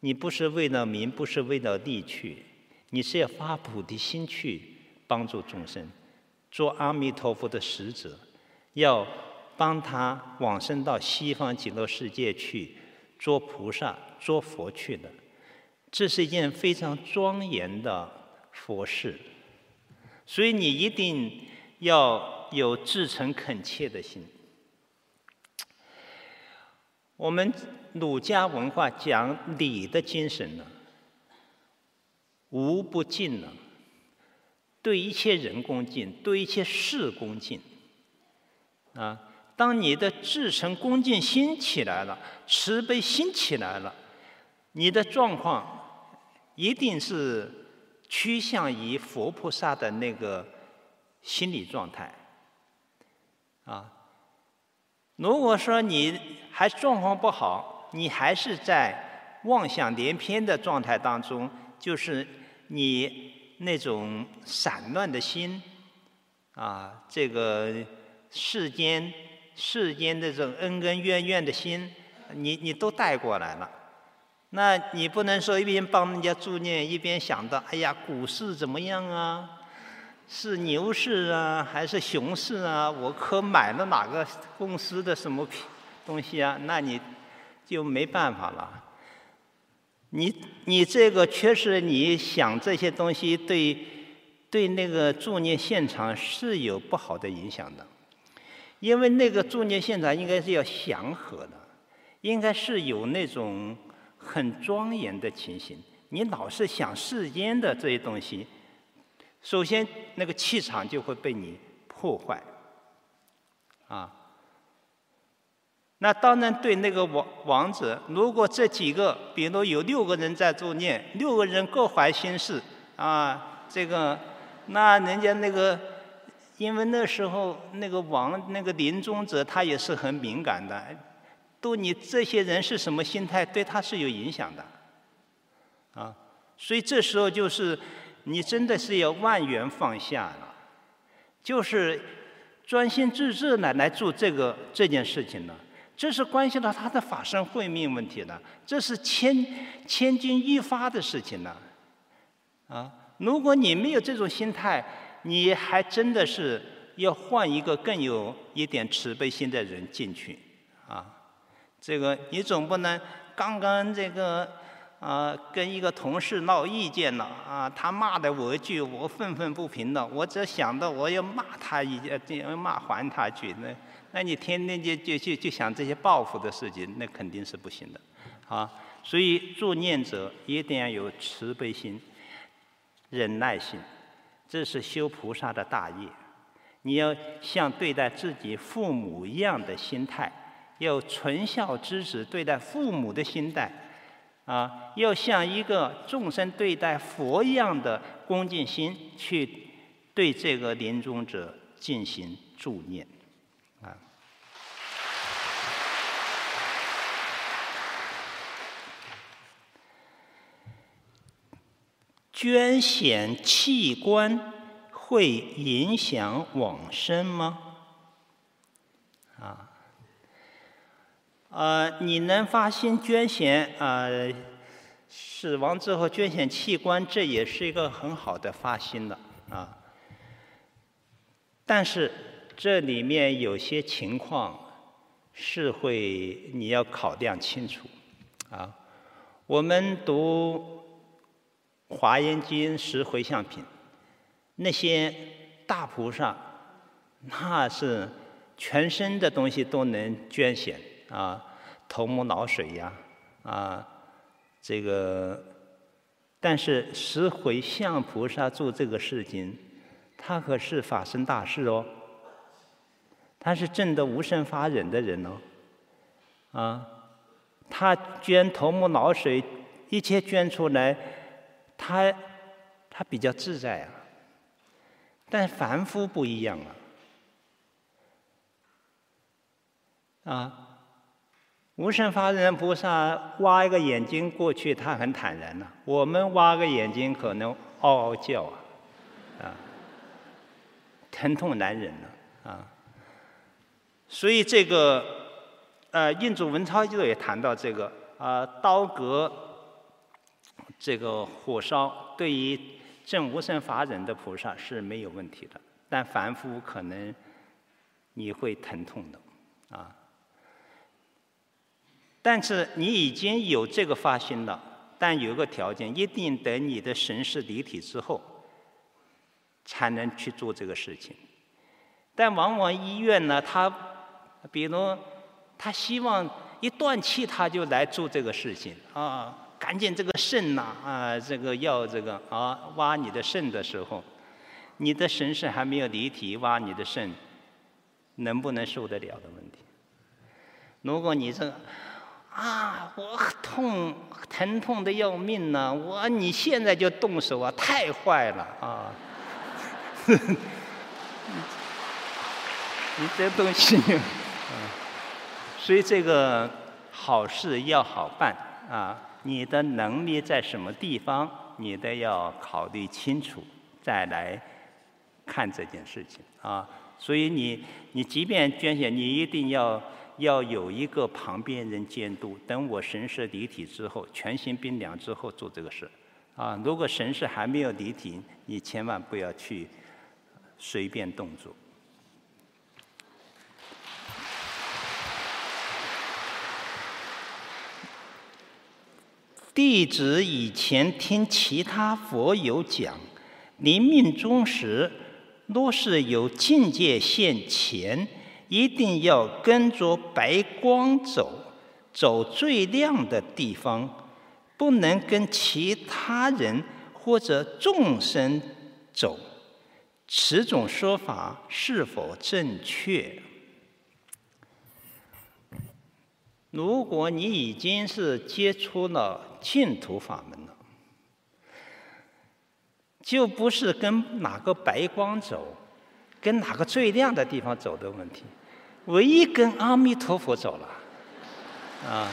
你不是为了名，不是为了利去，你是要发菩提心去帮助众生，做阿弥陀佛的使者，要帮他往生到西方极乐世界去做菩萨、做佛去的，这是一件非常庄严的佛事，所以你一定要有至诚恳切的心。我们儒家文化讲礼的精神呢，无不敬呢，对一切人恭敬，对一切事恭敬。啊，当你的至诚恭敬心起来了，慈悲心起来了，你的状况一定是趋向于佛菩萨的那个心理状态。啊。如果说你还状况不好，你还是在妄想连篇的状态当中，就是你那种散乱的心，啊，这个世间世间的这种恩恩怨怨的心，你你都带过来了。那你不能说一边帮人家助念，一边想到，哎呀，股市怎么样啊？是牛市啊，还是熊市啊？我可买了哪个公司的什么东西啊？那你就没办法了。你你这个确实，你想这些东西对对那个助念现场是有不好的影响的，因为那个助念现场应该是要祥和的，应该是有那种。很庄严的情形，你老是想世间的这些东西，首先那个气场就会被你破坏，啊，那当然对那个王王者，如果这几个，比如有六个人在助念，六个人各怀心事，啊，这个，那人家那个，因为那时候那个王那个临终者他也是很敏感的。都你这些人是什么心态，对他是有影响的，啊，所以这时候就是你真的是要万缘放下了，就是专心致志的来做这个这件事情了，这是关系到他的法身慧命问题了，这是千千钧一发的事情了，啊，如果你没有这种心态，你还真的是要换一个更有一点慈悲心的人进去，啊。这个你总不能刚刚这个啊跟一个同事闹意见了啊，他骂的我一句，我愤愤不平的，我只想到我要骂他一句，骂还他一句，那那你天天就就就就想这些报复的事情，那肯定是不行的，啊，所以助念者一定要有慈悲心、忍耐心，这是修菩萨的大业。你要像对待自己父母一样的心态。要纯孝之子对待父母的心态，啊，要像一个众生对待佛一样的恭敬心去对这个临终者进行助念，啊。捐献器官会影响往生吗？呃，你能发心捐献，呃，死亡之后捐献器官，这也是一个很好的发心了啊。但是这里面有些情况是会你要考量清楚啊。我们读《华严经》十回向品，那些大菩萨，那是全身的东西都能捐献。啊，头目脑髓呀，啊，这个，但是十回向菩萨做这个事情，他可是法身大事哦，他是证得无生法忍的人哦，啊，他捐头目脑髓，一切捐出来，他他比较自在啊，但凡夫不一样啊，啊。无生法忍菩萨挖一个眼睛过去，他很坦然呐、我们挖个眼睛可能嗷嗷叫啊，啊，疼痛难忍了啊，啊。所以这个，呃，印祖文钞就也谈到这个啊，刀割这个火烧，对于证无生法忍的菩萨是没有问题的，但凡夫可能你会疼痛的啊。但是你已经有这个发心了，但有一个条件，一定等你的神识离体之后，才能去做这个事情。但往往医院呢，他，比如他希望一断气他就来做这个事情啊，赶紧这个肾呐啊，这个要这个啊挖你的肾的时候，你的神识还没有离体，挖你的肾，能不能受得了的问题？如果你这个。啊，我痛，疼痛的要命呢、啊！我你现在就动手啊，太坏了啊！你这东西，所以这个好事要好办啊，你的能力在什么地方，你都要考虑清楚，再来看这件事情啊。所以你你即便捐献，你一定要要有一个旁边人监督。等我神识离体之后，全心冰凉之后做这个事啊。如果神识还没有离体，你千万不要去随便动作。弟子以前听其他佛友讲，临命终时，若是有境界现前，一定要跟着白光走，走最亮的地方，不能跟其他人或者众生走。此种说法是否正确？如果你已经是接触了净土法门了，就不是跟哪个白光走，跟哪个最亮的地方走的问题，唯一跟阿弥陀佛走了，啊，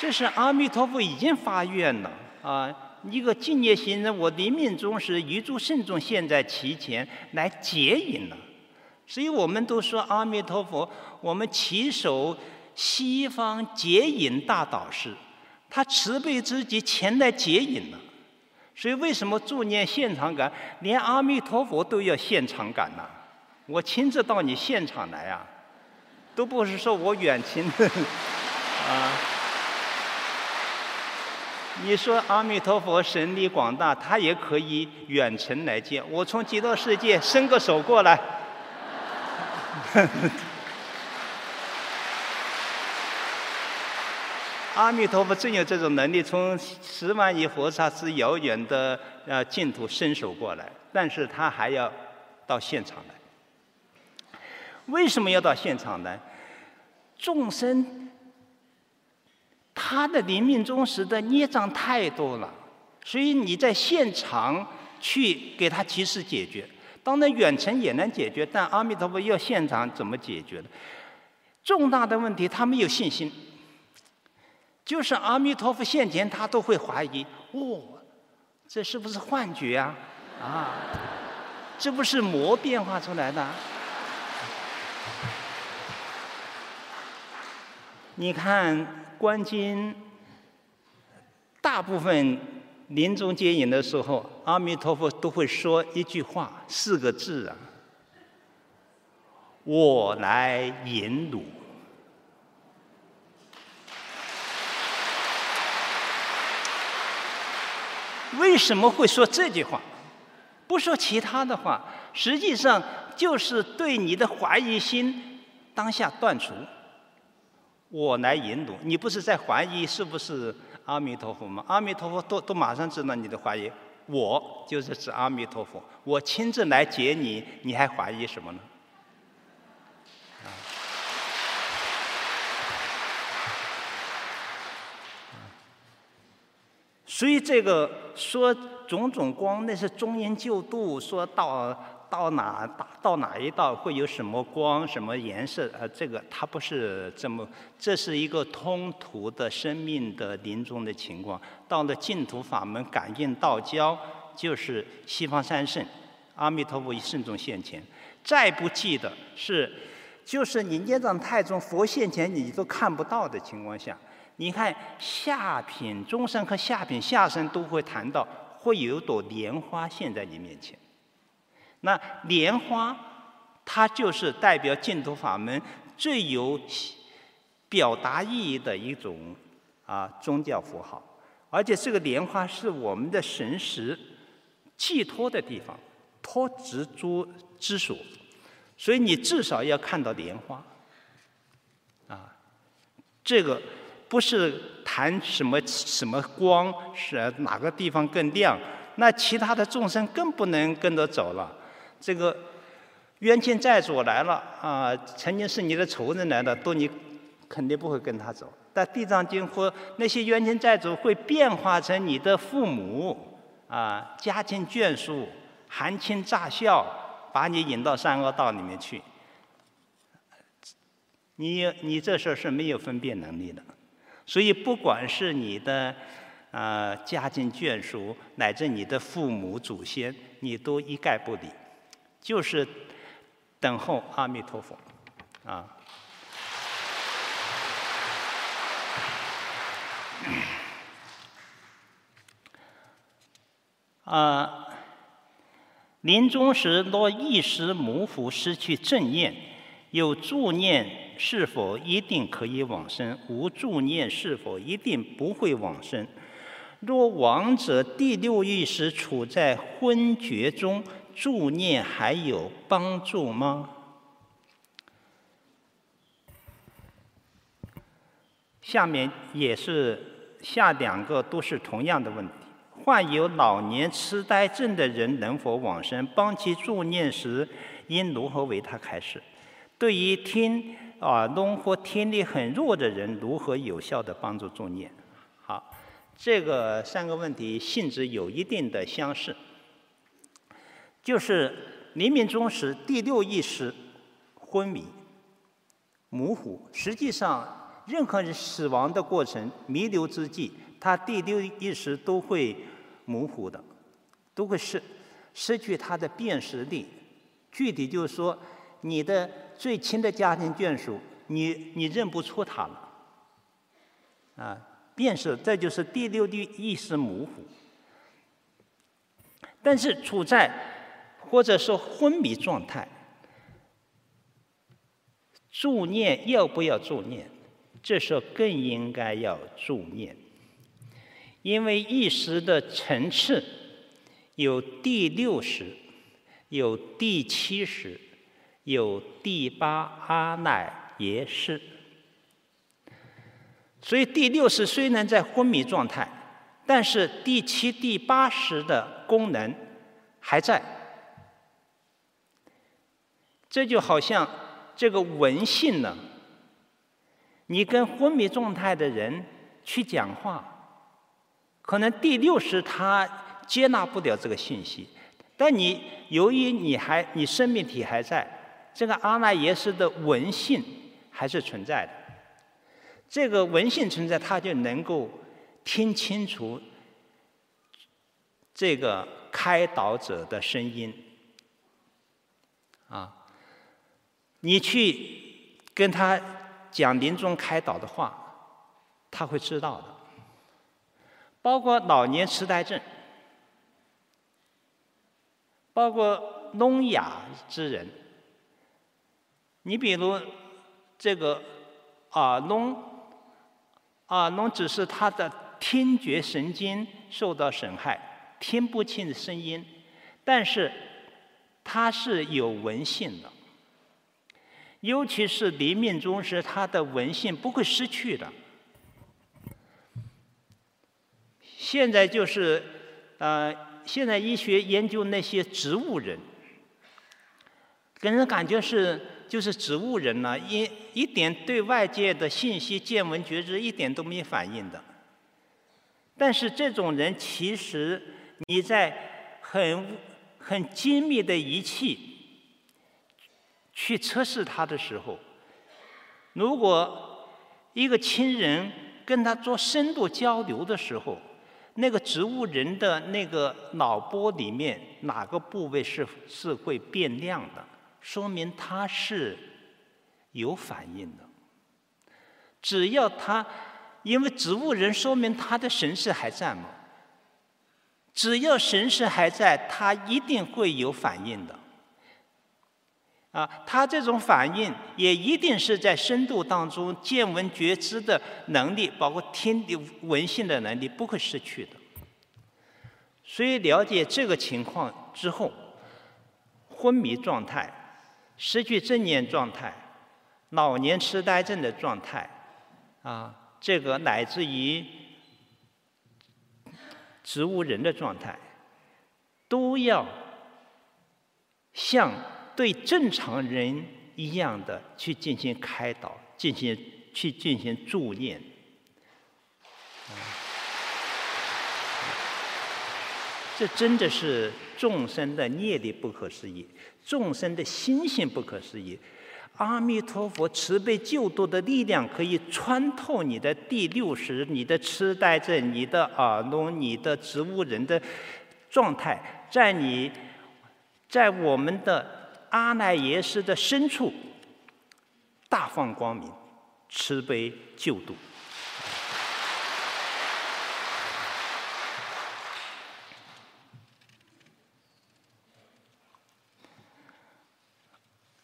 这是阿弥陀佛已经发愿了啊，一个净业行人，我临命终时，余诸圣众现在其前来接引了。所以我们都说阿弥陀佛，我们祈守西方接引大导师，他慈悲之极前来接引了。所以为什么助念现场感，连阿弥陀佛都要现场感呢？我亲自到你现场来啊，都不是说我远亲 啊。你说阿弥陀佛神力广大，他也可以远程来见。我从极乐世界伸个手过来。阿弥陀佛真有这种能力，从十万亿佛刹之遥远的呃净土伸手过来，但是他还要到现场来。为什么要到现场来？众生他的临命终时的孽障太多了，所以你在现场去给他及时解决。当然远程也能解决，但阿弥陀佛要现场怎么解决的？重大的问题他没有信心，就是阿弥陀佛现前他都会怀疑：哦，这是不是幻觉啊？啊，这不是魔变化出来的？你看观经，大部分。临终接引的时候，阿弥陀佛都会说一句话，四个字啊：“我来引汝。”为什么会说这句话？不说其他的话，实际上就是对你的怀疑心当下断除。我来引导，你不是在怀疑是不是？阿弥陀佛吗，阿弥陀佛都都马上知道你的怀疑，我就是指阿弥陀佛，我亲自来接你，你还怀疑什么呢？所以这个说种种光，那是中阴救度，说到。到哪到到哪一道会有什么光什么颜色？呃，这个它不是这么，这是一个通途的生命的临终的情况。到了净土法门感应道交，就是西方三圣，阿弥陀佛与圣众现前。再不济的是，就是你孽障太重，佛现前你都看不到的情况下，你看下品中生和下品下生都会谈到，会有一朵莲花现在你面前。那莲花，它就是代表净土法门最有表达意义的一种啊宗教符号，而且这个莲花是我们的神识寄托的地方，托执着之所，所以你至少要看到莲花，啊，这个不是谈什么什么光是哪个地方更亮，那其他的众生更不能跟着走了。这个冤亲债主来了啊，曾经是你的仇人来了，都你肯定不会跟他走。但《地藏经》说，那些冤亲债主会变化成你的父母啊，家亲眷属、含亲诈笑把你引到三恶道里面去。你你这时候是没有分辨能力的，所以不管是你的呃家境眷属，乃至你的父母祖先，你都一概不理，就是等候阿弥陀佛，啊。啊，临终时若意识模糊，失去正念，有助念。是否一定可以往生？无助念是否一定不会往生？若亡者第六意识处在昏厥中，助念还有帮助吗？下面也是下两个都是同样的问题：患有老年痴呆症的人能否往生？帮其助念时应如何为他开示？对于听。耳聋或听力很弱的人如何有效地帮助助念？好，这个三个问题性质有一定的相似，就是临命终时第六意识昏迷、模糊。实际上，任何人死亡的过程、弥留之际，他第六意识都会模糊的，都会失失去他的辨识力。具体就是说，你的。最亲的家庭眷属，你你认不出他了，啊，便是，这就是第六意意识模糊。但是处在或者说昏迷状态，助念要不要助念？这时候更应该要助念，因为意识的层次有第六识，有第七识。有第八阿赖耶识，所以第六识虽然在昏迷状态，但是第七、第八识的功能还在。这就好像这个文性呢，你跟昏迷状态的人去讲话，可能第六识他接纳不了这个信息，但你由于你还你生命体还在。这个阿赖耶识的闻性还是存在的，这个闻性存在，他就能够听清楚这个开导者的声音。啊，你去跟他讲临终开导的话，他会知道的。包括老年痴呆症，包括聋哑之人。你比如这个耳聋，耳聋只是他的听觉神经受到损害，听不清声音，但是他是有闻性的，尤其是临命终时，他的闻性不会失去的。现在就是呃，现在医学研究那些植物人，给人感觉是。就是植物人呢，一一点对外界的信息见闻觉知一点都没反应的。但是这种人其实你在很很精密的仪器去测试他的时候，如果一个亲人跟他做深度交流的时候，那个植物人的那个脑波里面哪个部位是是会变亮的？说明他是有反应的。只要他，因为植物人，说明他的神识还在嘛。只要神识还在，他一定会有反应的。啊，他这种反应也一定是在深度当中见闻觉知的能力，包括听的闻性的能力不会失去的。所以了解这个情况之后，昏迷状态。失去正念状态，老年痴呆症的状态，啊，这个乃至于植物人的状态，都要像对正常人一样的去进行开导，进行去进行助念。这真的是众生的业力不可思议，众生的心性不可思议。阿弥陀佛慈悲救度的力量可以穿透你的第六识、你的痴呆症、你的耳聋、你的植物人的状态，在你，在我们的阿赖耶识的深处，大放光明，慈悲救度。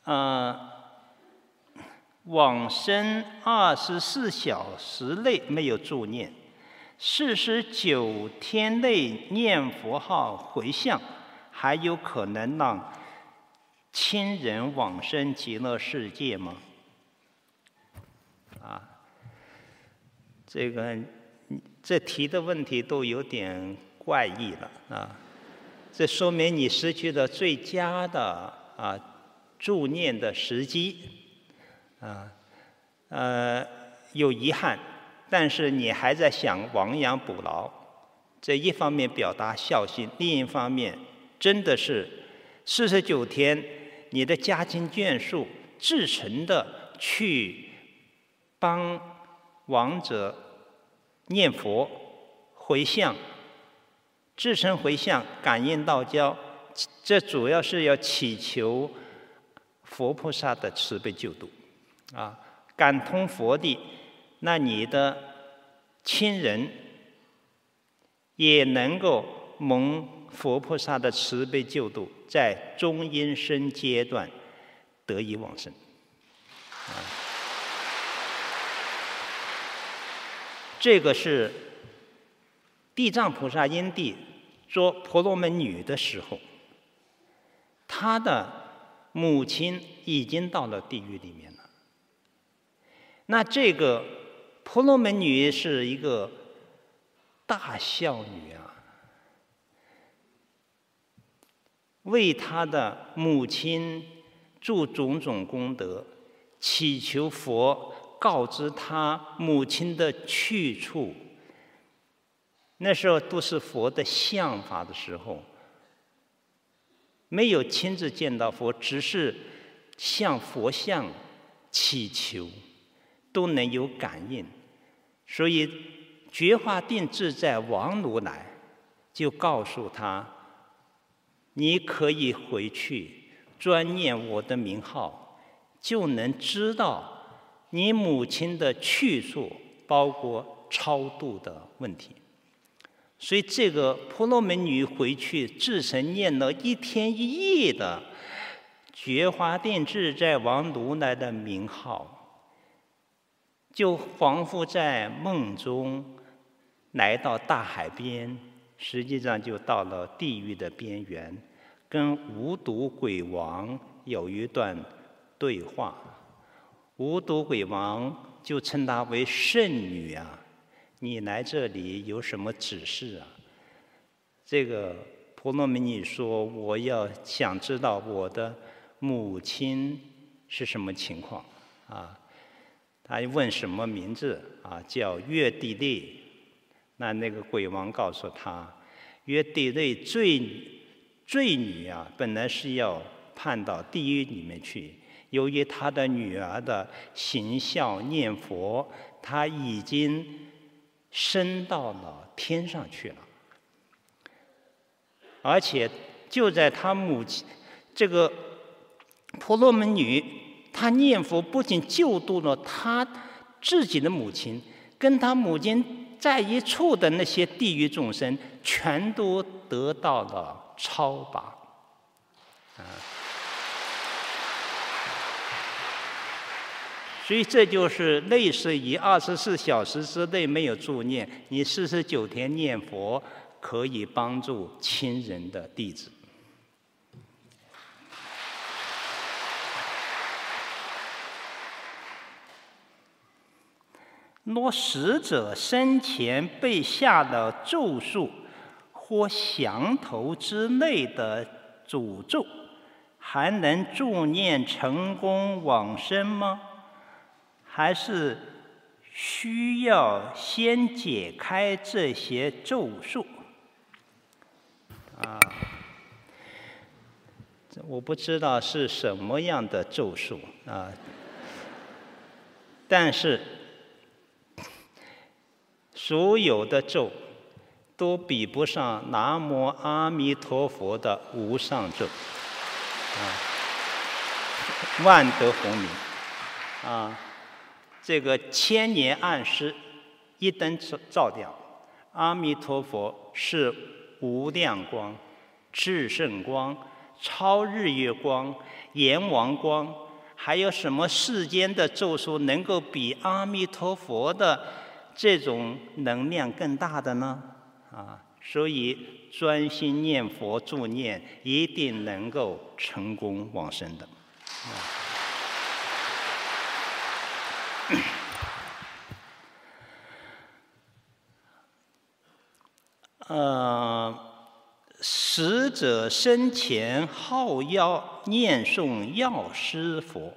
呃。往生二十四小时内没有助念，四十九天内念佛号回向，还有可能让亲人往生极乐世界吗？啊，这个这提的问题都有点怪异了啊，这说明你失去了最佳的啊助念的时机。啊，呃，有遗憾，但是你还在想亡羊补牢，这一方面表达孝心，另一方面真的是四十九天，你的家经眷属至诚的去帮亡者念佛回向，至诚回向，感应道交，这主要是要祈求佛菩萨的慈悲救度。啊，感通佛的，那你的亲人也能够蒙佛菩萨的慈悲救度，在中阴身阶段得以往生。啊，这个是地藏菩萨因地做婆罗门女的时候，她的母亲已经到了地狱里面了。那这个婆罗门女是一个大孝女啊，为她的母亲做种种功德，祈求佛告知她母亲的去处。那时候都是佛的像法的时候，没有亲自见到佛，只是向佛像祈求。都能有感应，所以觉华定自在王如来就告诉他：“你可以回去专念我的名号，就能知道你母亲的去处，包括超度的问题。”所以这个婆罗门女回去至诚念了一天一夜的觉华定自在王如来的名号。就仿佛在梦中来到大海边，实际上就到了地狱的边缘，跟无毒鬼王有一段对话。无毒鬼王就称她为圣女啊，你来这里有什么指示啊？这个婆罗门女说：“我要想知道我的母亲是什么情况啊。”他问什么名字啊？叫悦帝利。那那个鬼王告诉他，悦帝利罪罪女啊，本来是要判到地狱里面去。由于他的女儿的行孝念佛，他已经升到了天上去了。而且就在他母亲这个婆罗门女。她念佛不仅救度了她自己的母亲，跟她母亲在一处的那些地狱众生，全都得到了超拔。啊，所以这就是类似于二十四小时之内没有助念，你四十九天念佛可以帮助亲人的弟子。若死者生前被下了咒术或降头之类的诅咒，还能助念成功往生吗？还是需要先解开这些咒术？啊，我不知道是什么样的咒术啊，但是所有的咒都比不上南无阿弥陀佛的无上咒，啊，万德洪名，啊，这个千年暗示一灯照照掉，阿弥陀佛是无量光、至圣光。超日月光、阎王光，还有什么世间的咒术能够比阿弥陀佛的这种能量更大的呢？啊，所以专心念佛助念，一定能够成功往生的。呃。死者生前号要念诵药师佛，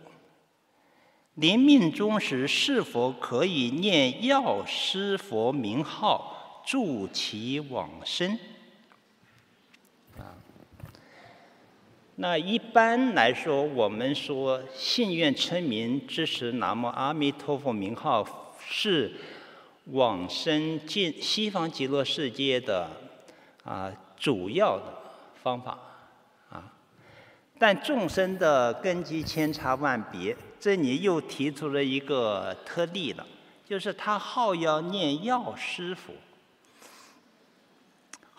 临命终时是否可以念药师佛名号助其往生？那一般来说，我们说信愿称名支持南无阿弥陀佛名号是往生进西方极乐世界的啊。主要的方法啊，但众生的根基千差万别，这里又提出了一个特例了，就是他号要念药师佛，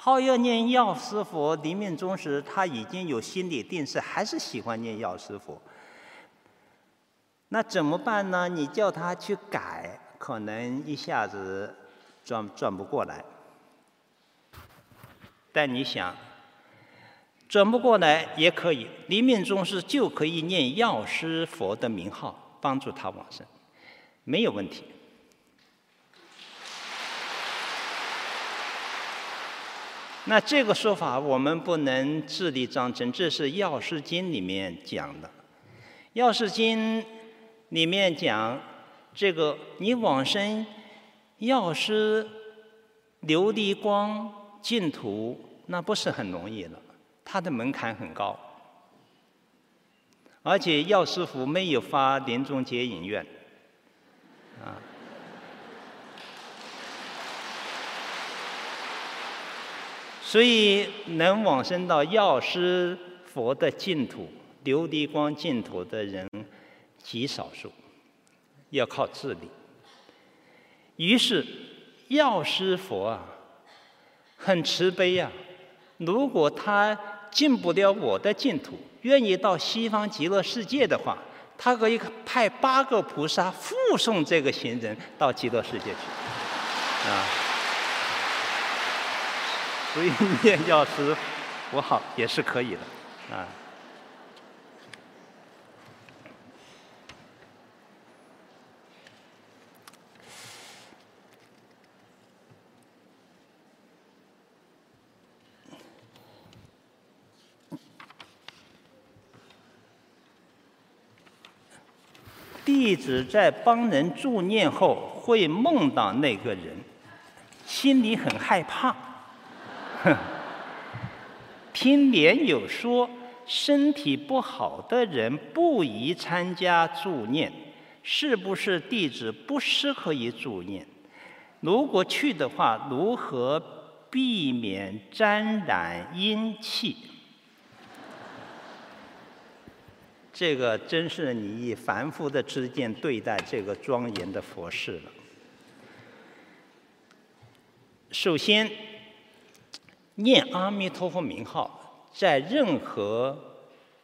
号要念药师佛，临命终时他已经有心理定势，还是喜欢念药师佛，那怎么办呢？你叫他去改，可能一下子转转不过来。但你想转不过来也可以，临命终时就可以念药师佛的名号，帮助他往生，没有问题。那这个说法我们不能自立章程，这是《药师经》里面讲的，《药师经》里面讲这个你往生药师琉璃光净土。那不是很容易了，它的门槛很高，而且药师佛没有发临终结引愿，啊，所以能往生到药师佛的净土、琉璃光净土的人极少数，要靠自力。于是药师佛啊，很慈悲呀、如果他进不了我的净土，愿意到西方极乐世界的话，他可以派八个菩萨护送这个行人到极乐世界去，啊，所以念药师佛号也是可以的，啊。弟子在帮人助念后，会梦到那个人，心里很害怕。听莲友说，身体不好的人不宜参加助念，是不是弟子不适合于助念？如果去的话，如何避免沾染阴气？这个真是你以凡夫的知见对待这个庄严的佛事了。首先，念阿弥陀佛名号，在任何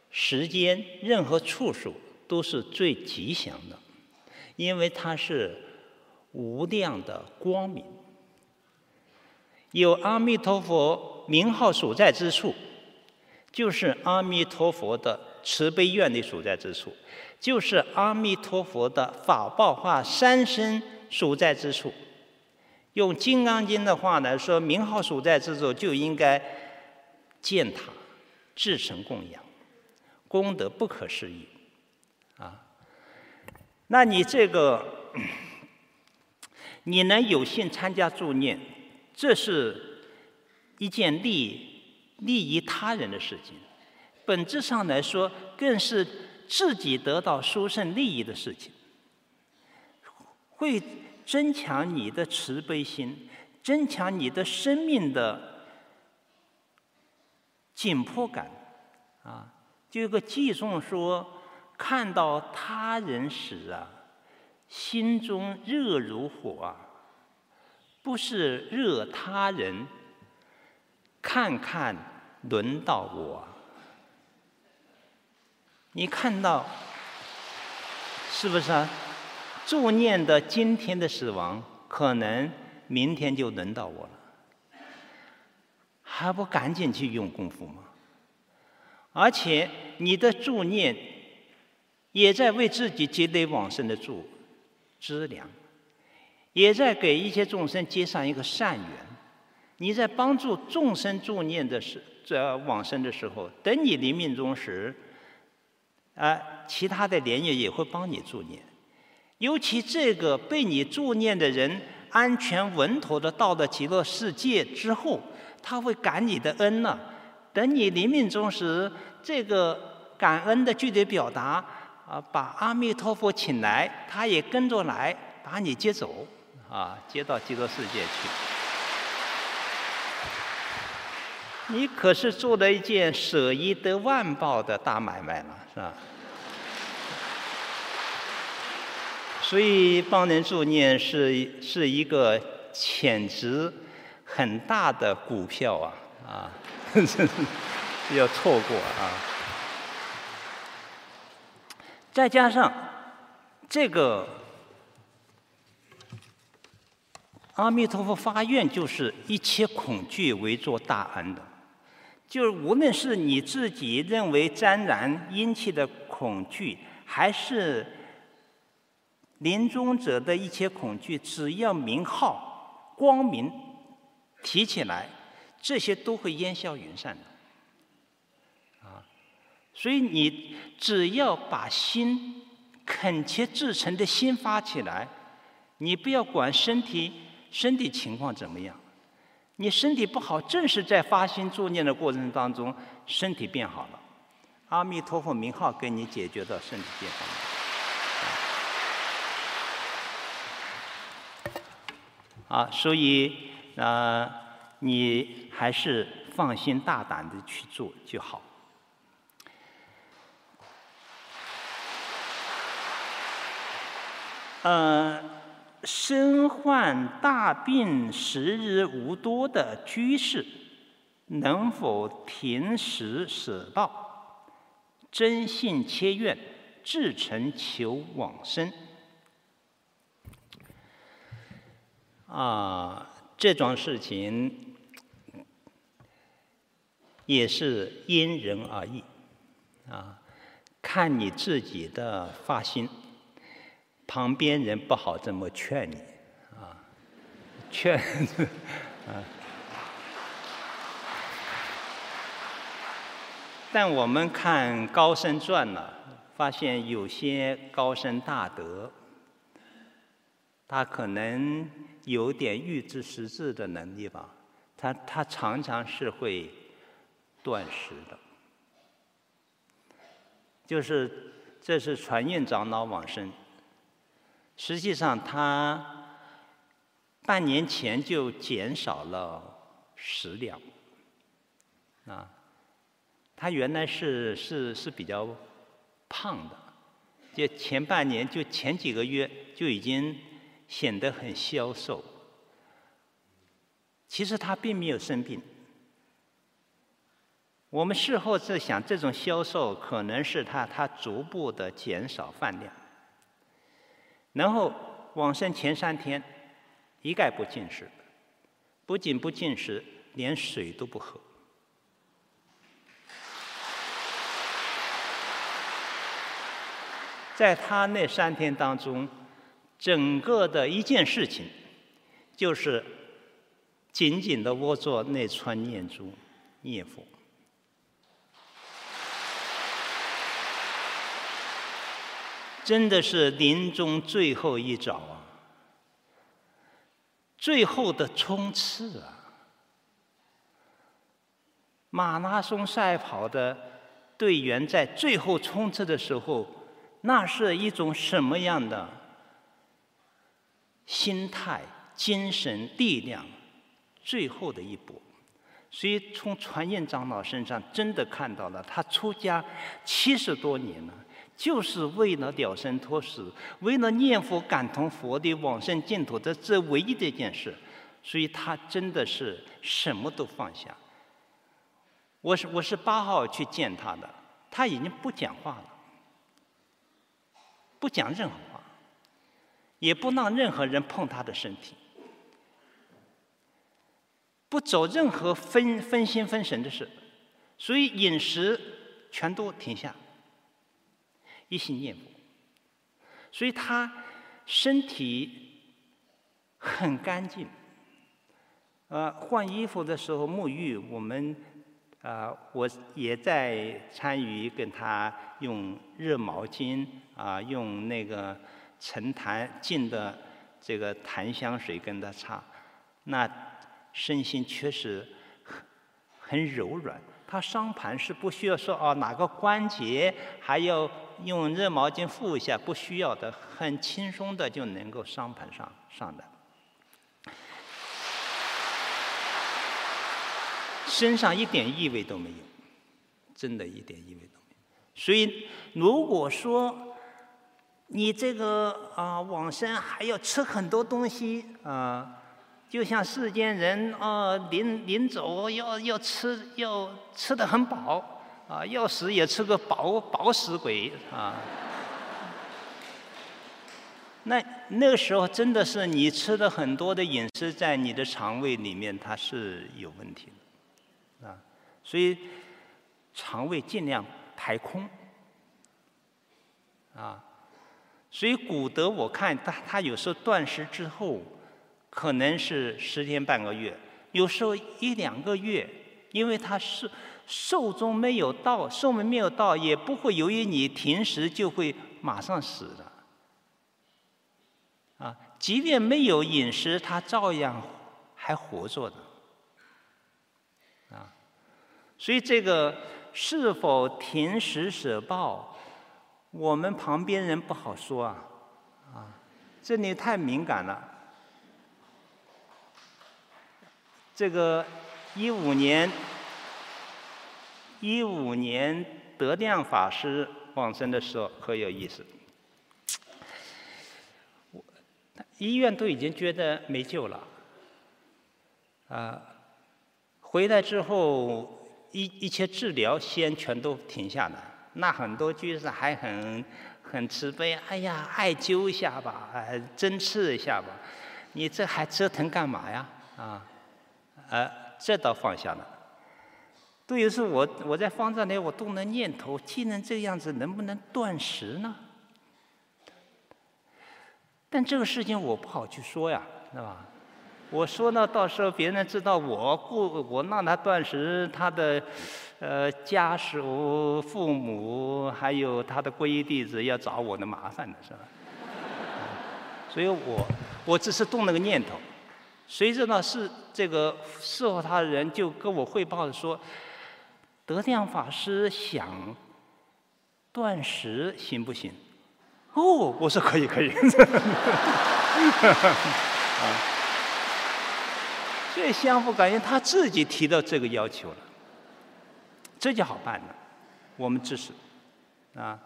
时间、任何处所都是最吉祥的，因为它是无量的光明。有阿弥陀佛名号所在之处，就是阿弥陀佛的。慈悲愿力所在之处，就是阿弥陀佛的法报化三身所在之处。用《金刚经》的话来说，名号所在之处就应该建塔、至诚供养，功德不可思议。啊，那你这个，你能有幸参加助念，这是一件利利益他人的事情。本质上来说，更是自己得到殊胜利益的事情，会增强你的慈悲心，增强你的生命的紧迫感，啊，就有个偈颂说：“看到他人时啊，心中热如火啊，不是热他人，看看轮到我。”你看到是不是啊？助念的今天的死亡，可能明天就轮到我了，还不赶紧去用功夫吗？而且你的助念，也在为自己积累往生的助资粮，也在给一些众生结上一个善缘。你在帮助众生助念的时，这往生的时候，等你临命终时。啊，其他的莲友也会帮你助念，尤其这个被你助念的人安全稳妥的到了极乐世界之后，他会感你的恩呢、等你临命终时，这个感恩的具体表达啊，把阿弥陀佛请来，他也跟着来把你接走，啊，接到极乐世界去。你可是做了一件舍一得万报的大买卖了。是吧？所以帮人助念是是一个潜质很大的股票啊啊，要错过啊！再加上这个阿弥陀佛发愿，就是一切恐惧为作大安的。就是无论是你自己认为沾染阴气的恐惧，还是临终者的一切恐惧，只要名号光明提起来，这些都会烟消云散的。啊，所以你只要把心恳切至诚的心发起来，你不要管身体身体情况怎么样。你身体不好，正是在发心助念的过程当中，身体变好了。阿弥陀佛名号给你解决到身体变好。啊，所以、呃，你还是放心大胆的去做就好。呃。身患大病时日无多的居士，能否停食舍道，真信切愿，至诚求往生？啊，这桩事情也是因人而异，啊，看你自己的发心。旁边人不好这么劝你，啊，劝，啊。但我们看高僧传呢，发现有些高僧大德，他可能有点预知时至的能力吧，他他常常是会断食的，就是这是传印长老往生。实际上，他半年前就减少了食量。啊，他原来是是是比较胖的，就前半年就前几个月就已经显得很消瘦。其实他并没有生病。我们事后在想，这种消瘦可能是他他逐步的减少饭量。然后往生前三天，一概不进食，不仅不进食，连水都不喝。在他那三天当中，整个的一件事情，就是紧紧的握住那串念珠，念佛。真的是临终最后一招啊，最后的冲刺啊！马拉松赛跑的队员在最后冲刺的时候，那是一种什么样的心态、精神力量？最后的一搏。所以从传印长老身上真的看到了，他出家七十多年了，就是为了了生脱死，为了念佛感通佛的往生净土的这唯一的一件事，所以他真的是什么都放下。我是我是八号去见他的，他已经不讲话了，不讲任何，也不让任何人碰他的身体。不走任何分分心分神的事，所以饮食全都停下，一心念佛。所以他身体很干净。呃，换衣服的时候沐浴，我们啊、我也在参与，跟他用热毛巾啊、用那个陈檀净的这个檀香水跟他擦，那。身心确实很很柔软，他上盘是不需要说哦哪个关节还要用热毛巾敷一下，不需要的，很轻松的就能够上盘上上的。身上一点异味都没有，真的一点异味都没有。所以如果说你这个啊往生还要吃很多东西啊。就像世间人啊，临临走要要吃要吃得很饱啊，要死也吃个饱饱死鬼啊。那那个时候真的是你吃的很多的饮食在你的肠胃里面，它是有问题的啊。所以肠胃尽量排空啊。所以古德我看他他有时候断食之后。可能是十天半个月，有时候一两个月，因为他是寿终没有到，寿命没有到，也不会由于你停食就会马上死的。啊，即便没有饮食，他照样还活着的。啊，所以这个是否停食舍报，我们旁边人不好说啊，啊，这里太敏感了。这个一五年，一五年德亮法师往生的时候可有意思。我医院都已经觉得没救了，啊，回来之后一一切治疗先全都停下来。那很多居士还很很慈悲，哎呀，艾灸一下吧，哎，针刺一下吧，你这还折腾干嘛呀？啊？呃，这倒放下了。对于是我，我在方丈里，我动了念头，既然这样子，能不能断食呢？但这个事情我不好去说呀，是吧？我说呢，到时候别人知道我过，我让他断食，他的呃家属、父母，还有他的皈依弟子要找我的麻烦的是吧？所以我我只是动了个念头。随着呢，是这个伺候他的人就跟我汇报说，德亮法师想断食行不行？哦，我说可以可以。啊，所以相互感应，他自己提到这个要求了，这就好办了，我们支持，啊，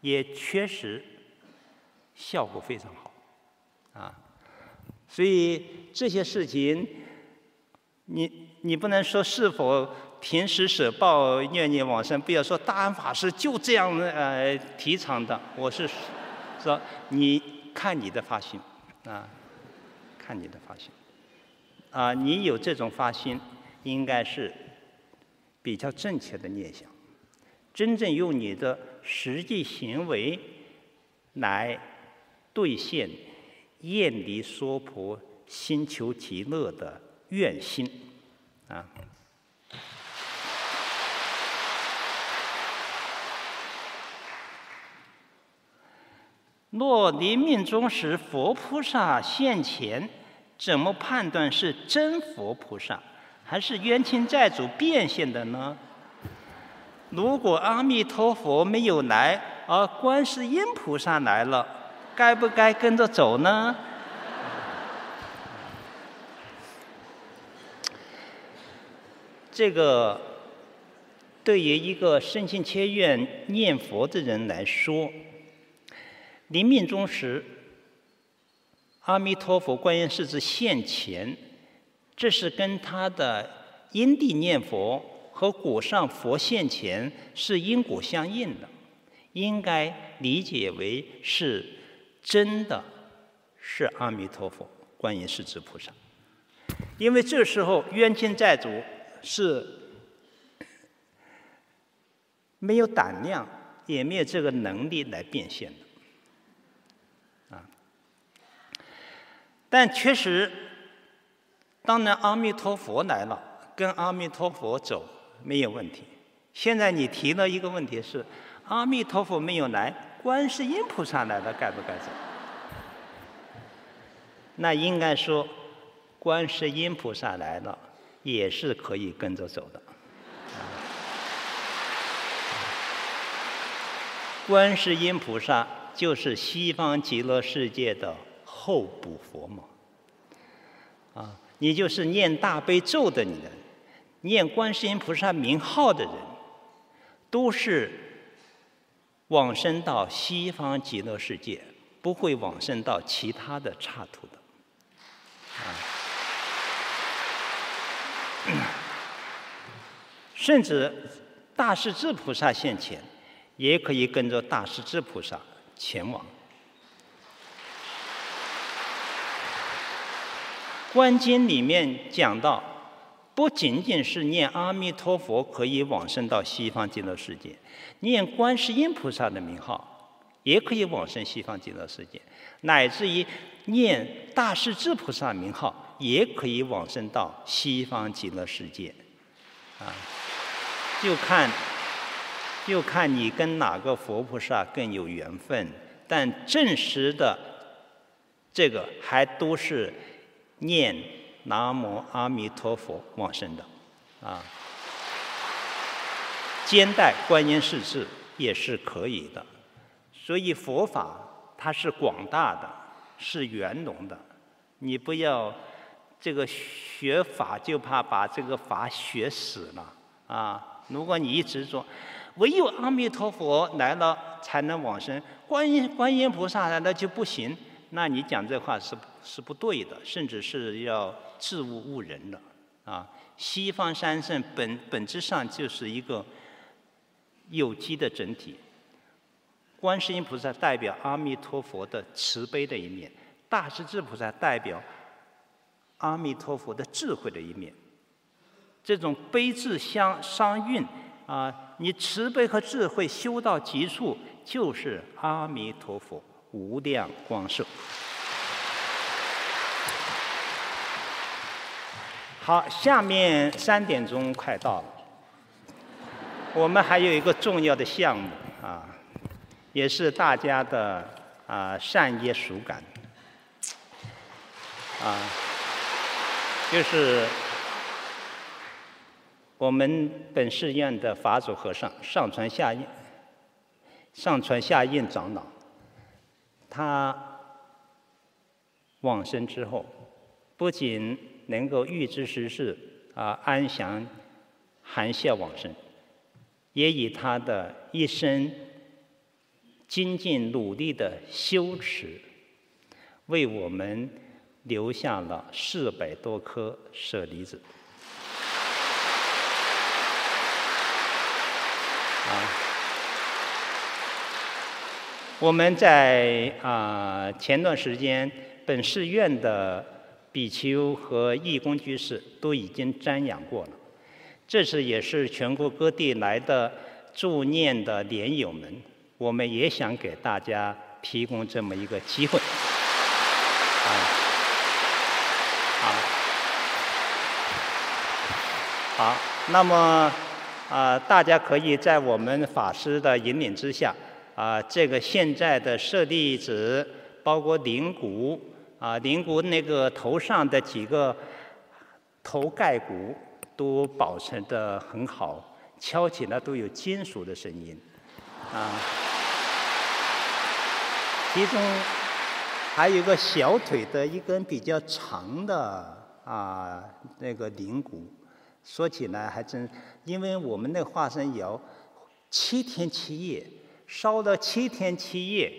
也确实效果非常好，啊。所以这些事情，你你不能说是否平时舍报愿念往生，不要说大安法师就这样呃提倡的。我是说，你看你的发心啊，看你的发心啊，你有这种发心，应该是比较正确的念想，真正用你的实际行为来兑现。厌离娑婆，心求极乐的愿心，啊！若临命终时佛菩萨现前，怎么判断是真佛菩萨，还是冤亲债主变现的呢？如果阿弥陀佛没有来，而观世音菩萨来了，该不该跟着走呢？这个对于一个深信切愿念佛的人来说，临命终时，阿弥陀佛、观音是指现前，这是跟他的因地念佛和果上佛现前是因果相应的，应该理解为是真的是阿弥陀佛、观音势至菩萨，因为这时候冤亲债主。是没有胆量，也没有这个能力来变现的，啊！但确实，当然阿弥陀佛来了，跟阿弥陀佛走没有问题。现在你提了一个问题是，阿弥陀佛没有来，观世音菩萨来了，该不该走？那应该说，观世音菩萨来了。也是可以跟着走的。观世音菩萨就是西方极乐世界的候补佛嘛。啊，你就是念大悲咒的人，念观世音菩萨名号的人，都是往生到西方极乐世界，不会往生到其他的刹土的。啊。甚至大势至菩萨现前，也可以跟着大势至菩萨前往。观经里面讲到，不仅仅是念阿弥陀佛可以往生到西方极乐世界，念观世音菩萨的名号，也可以往生西方极乐世界，乃至于念大势至菩萨名号，也可以往生到西方极乐世界，啊。就看，就看你跟哪个佛菩萨更有缘分，但证实的这个还都是念南无阿弥陀佛往生的，啊，兼带观音势至也是可以的，所以佛法它是广大的，是圆融的，你不要这个学法就怕把这个法学死了啊。如果你一直说，唯有阿弥陀佛来了才能往生，观音观音菩萨来了就不行，那你讲这话是是不对的，甚至是要自误误人的啊！西方三圣本本质上就是一个有机的整体，观世音菩萨代表阿弥陀佛的慈悲的一面，大势至菩萨代表阿弥陀佛的智慧的一面。这种悲智相相运啊，你慈悲和智慧修到极处，就是阿弥陀佛无量光寿。好，下面三点钟快到了，我们还有一个重要的项目啊，也是大家的啊善业属感啊，就是。我们本寺院的法主和尚上传下印，上传下印长老，他往生之后，不仅能够预知时事啊安详含笑往生，也以他的一生精进努力的修持，为我们留下了四百多颗舍利子。啊，我们在啊前段时间，本寺院的比丘和义工居士都已经瞻仰过了。这次也是全国各地来的助念的莲友们，我们也想给大家提供这么一个机会。啊，好，好，那么。啊，大家可以在我们法师的引领之下，啊，这个现在的舍利子，包括灵骨，啊，灵骨那个头上的几个头盖骨都保存得很好，敲起来都有金属的声音，啊，其中还有一个小腿的一根比较长的啊那个灵骨，说起来还真，因为我们那化身窑七天七夜烧了七天七夜，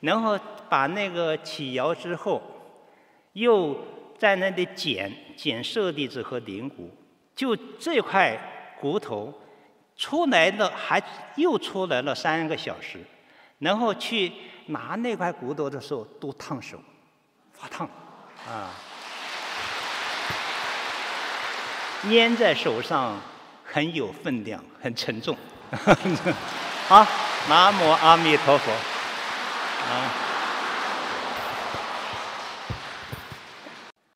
然后把那个起窑之后，又在那里捡捡舍利子和灵骨，就这块骨头。出来了，还又出来了三个小时，然后去拿那块骨头的时候都烫手，发烫，啊，捏在手上很有分量，很沉重。好，南无阿弥陀佛，啊。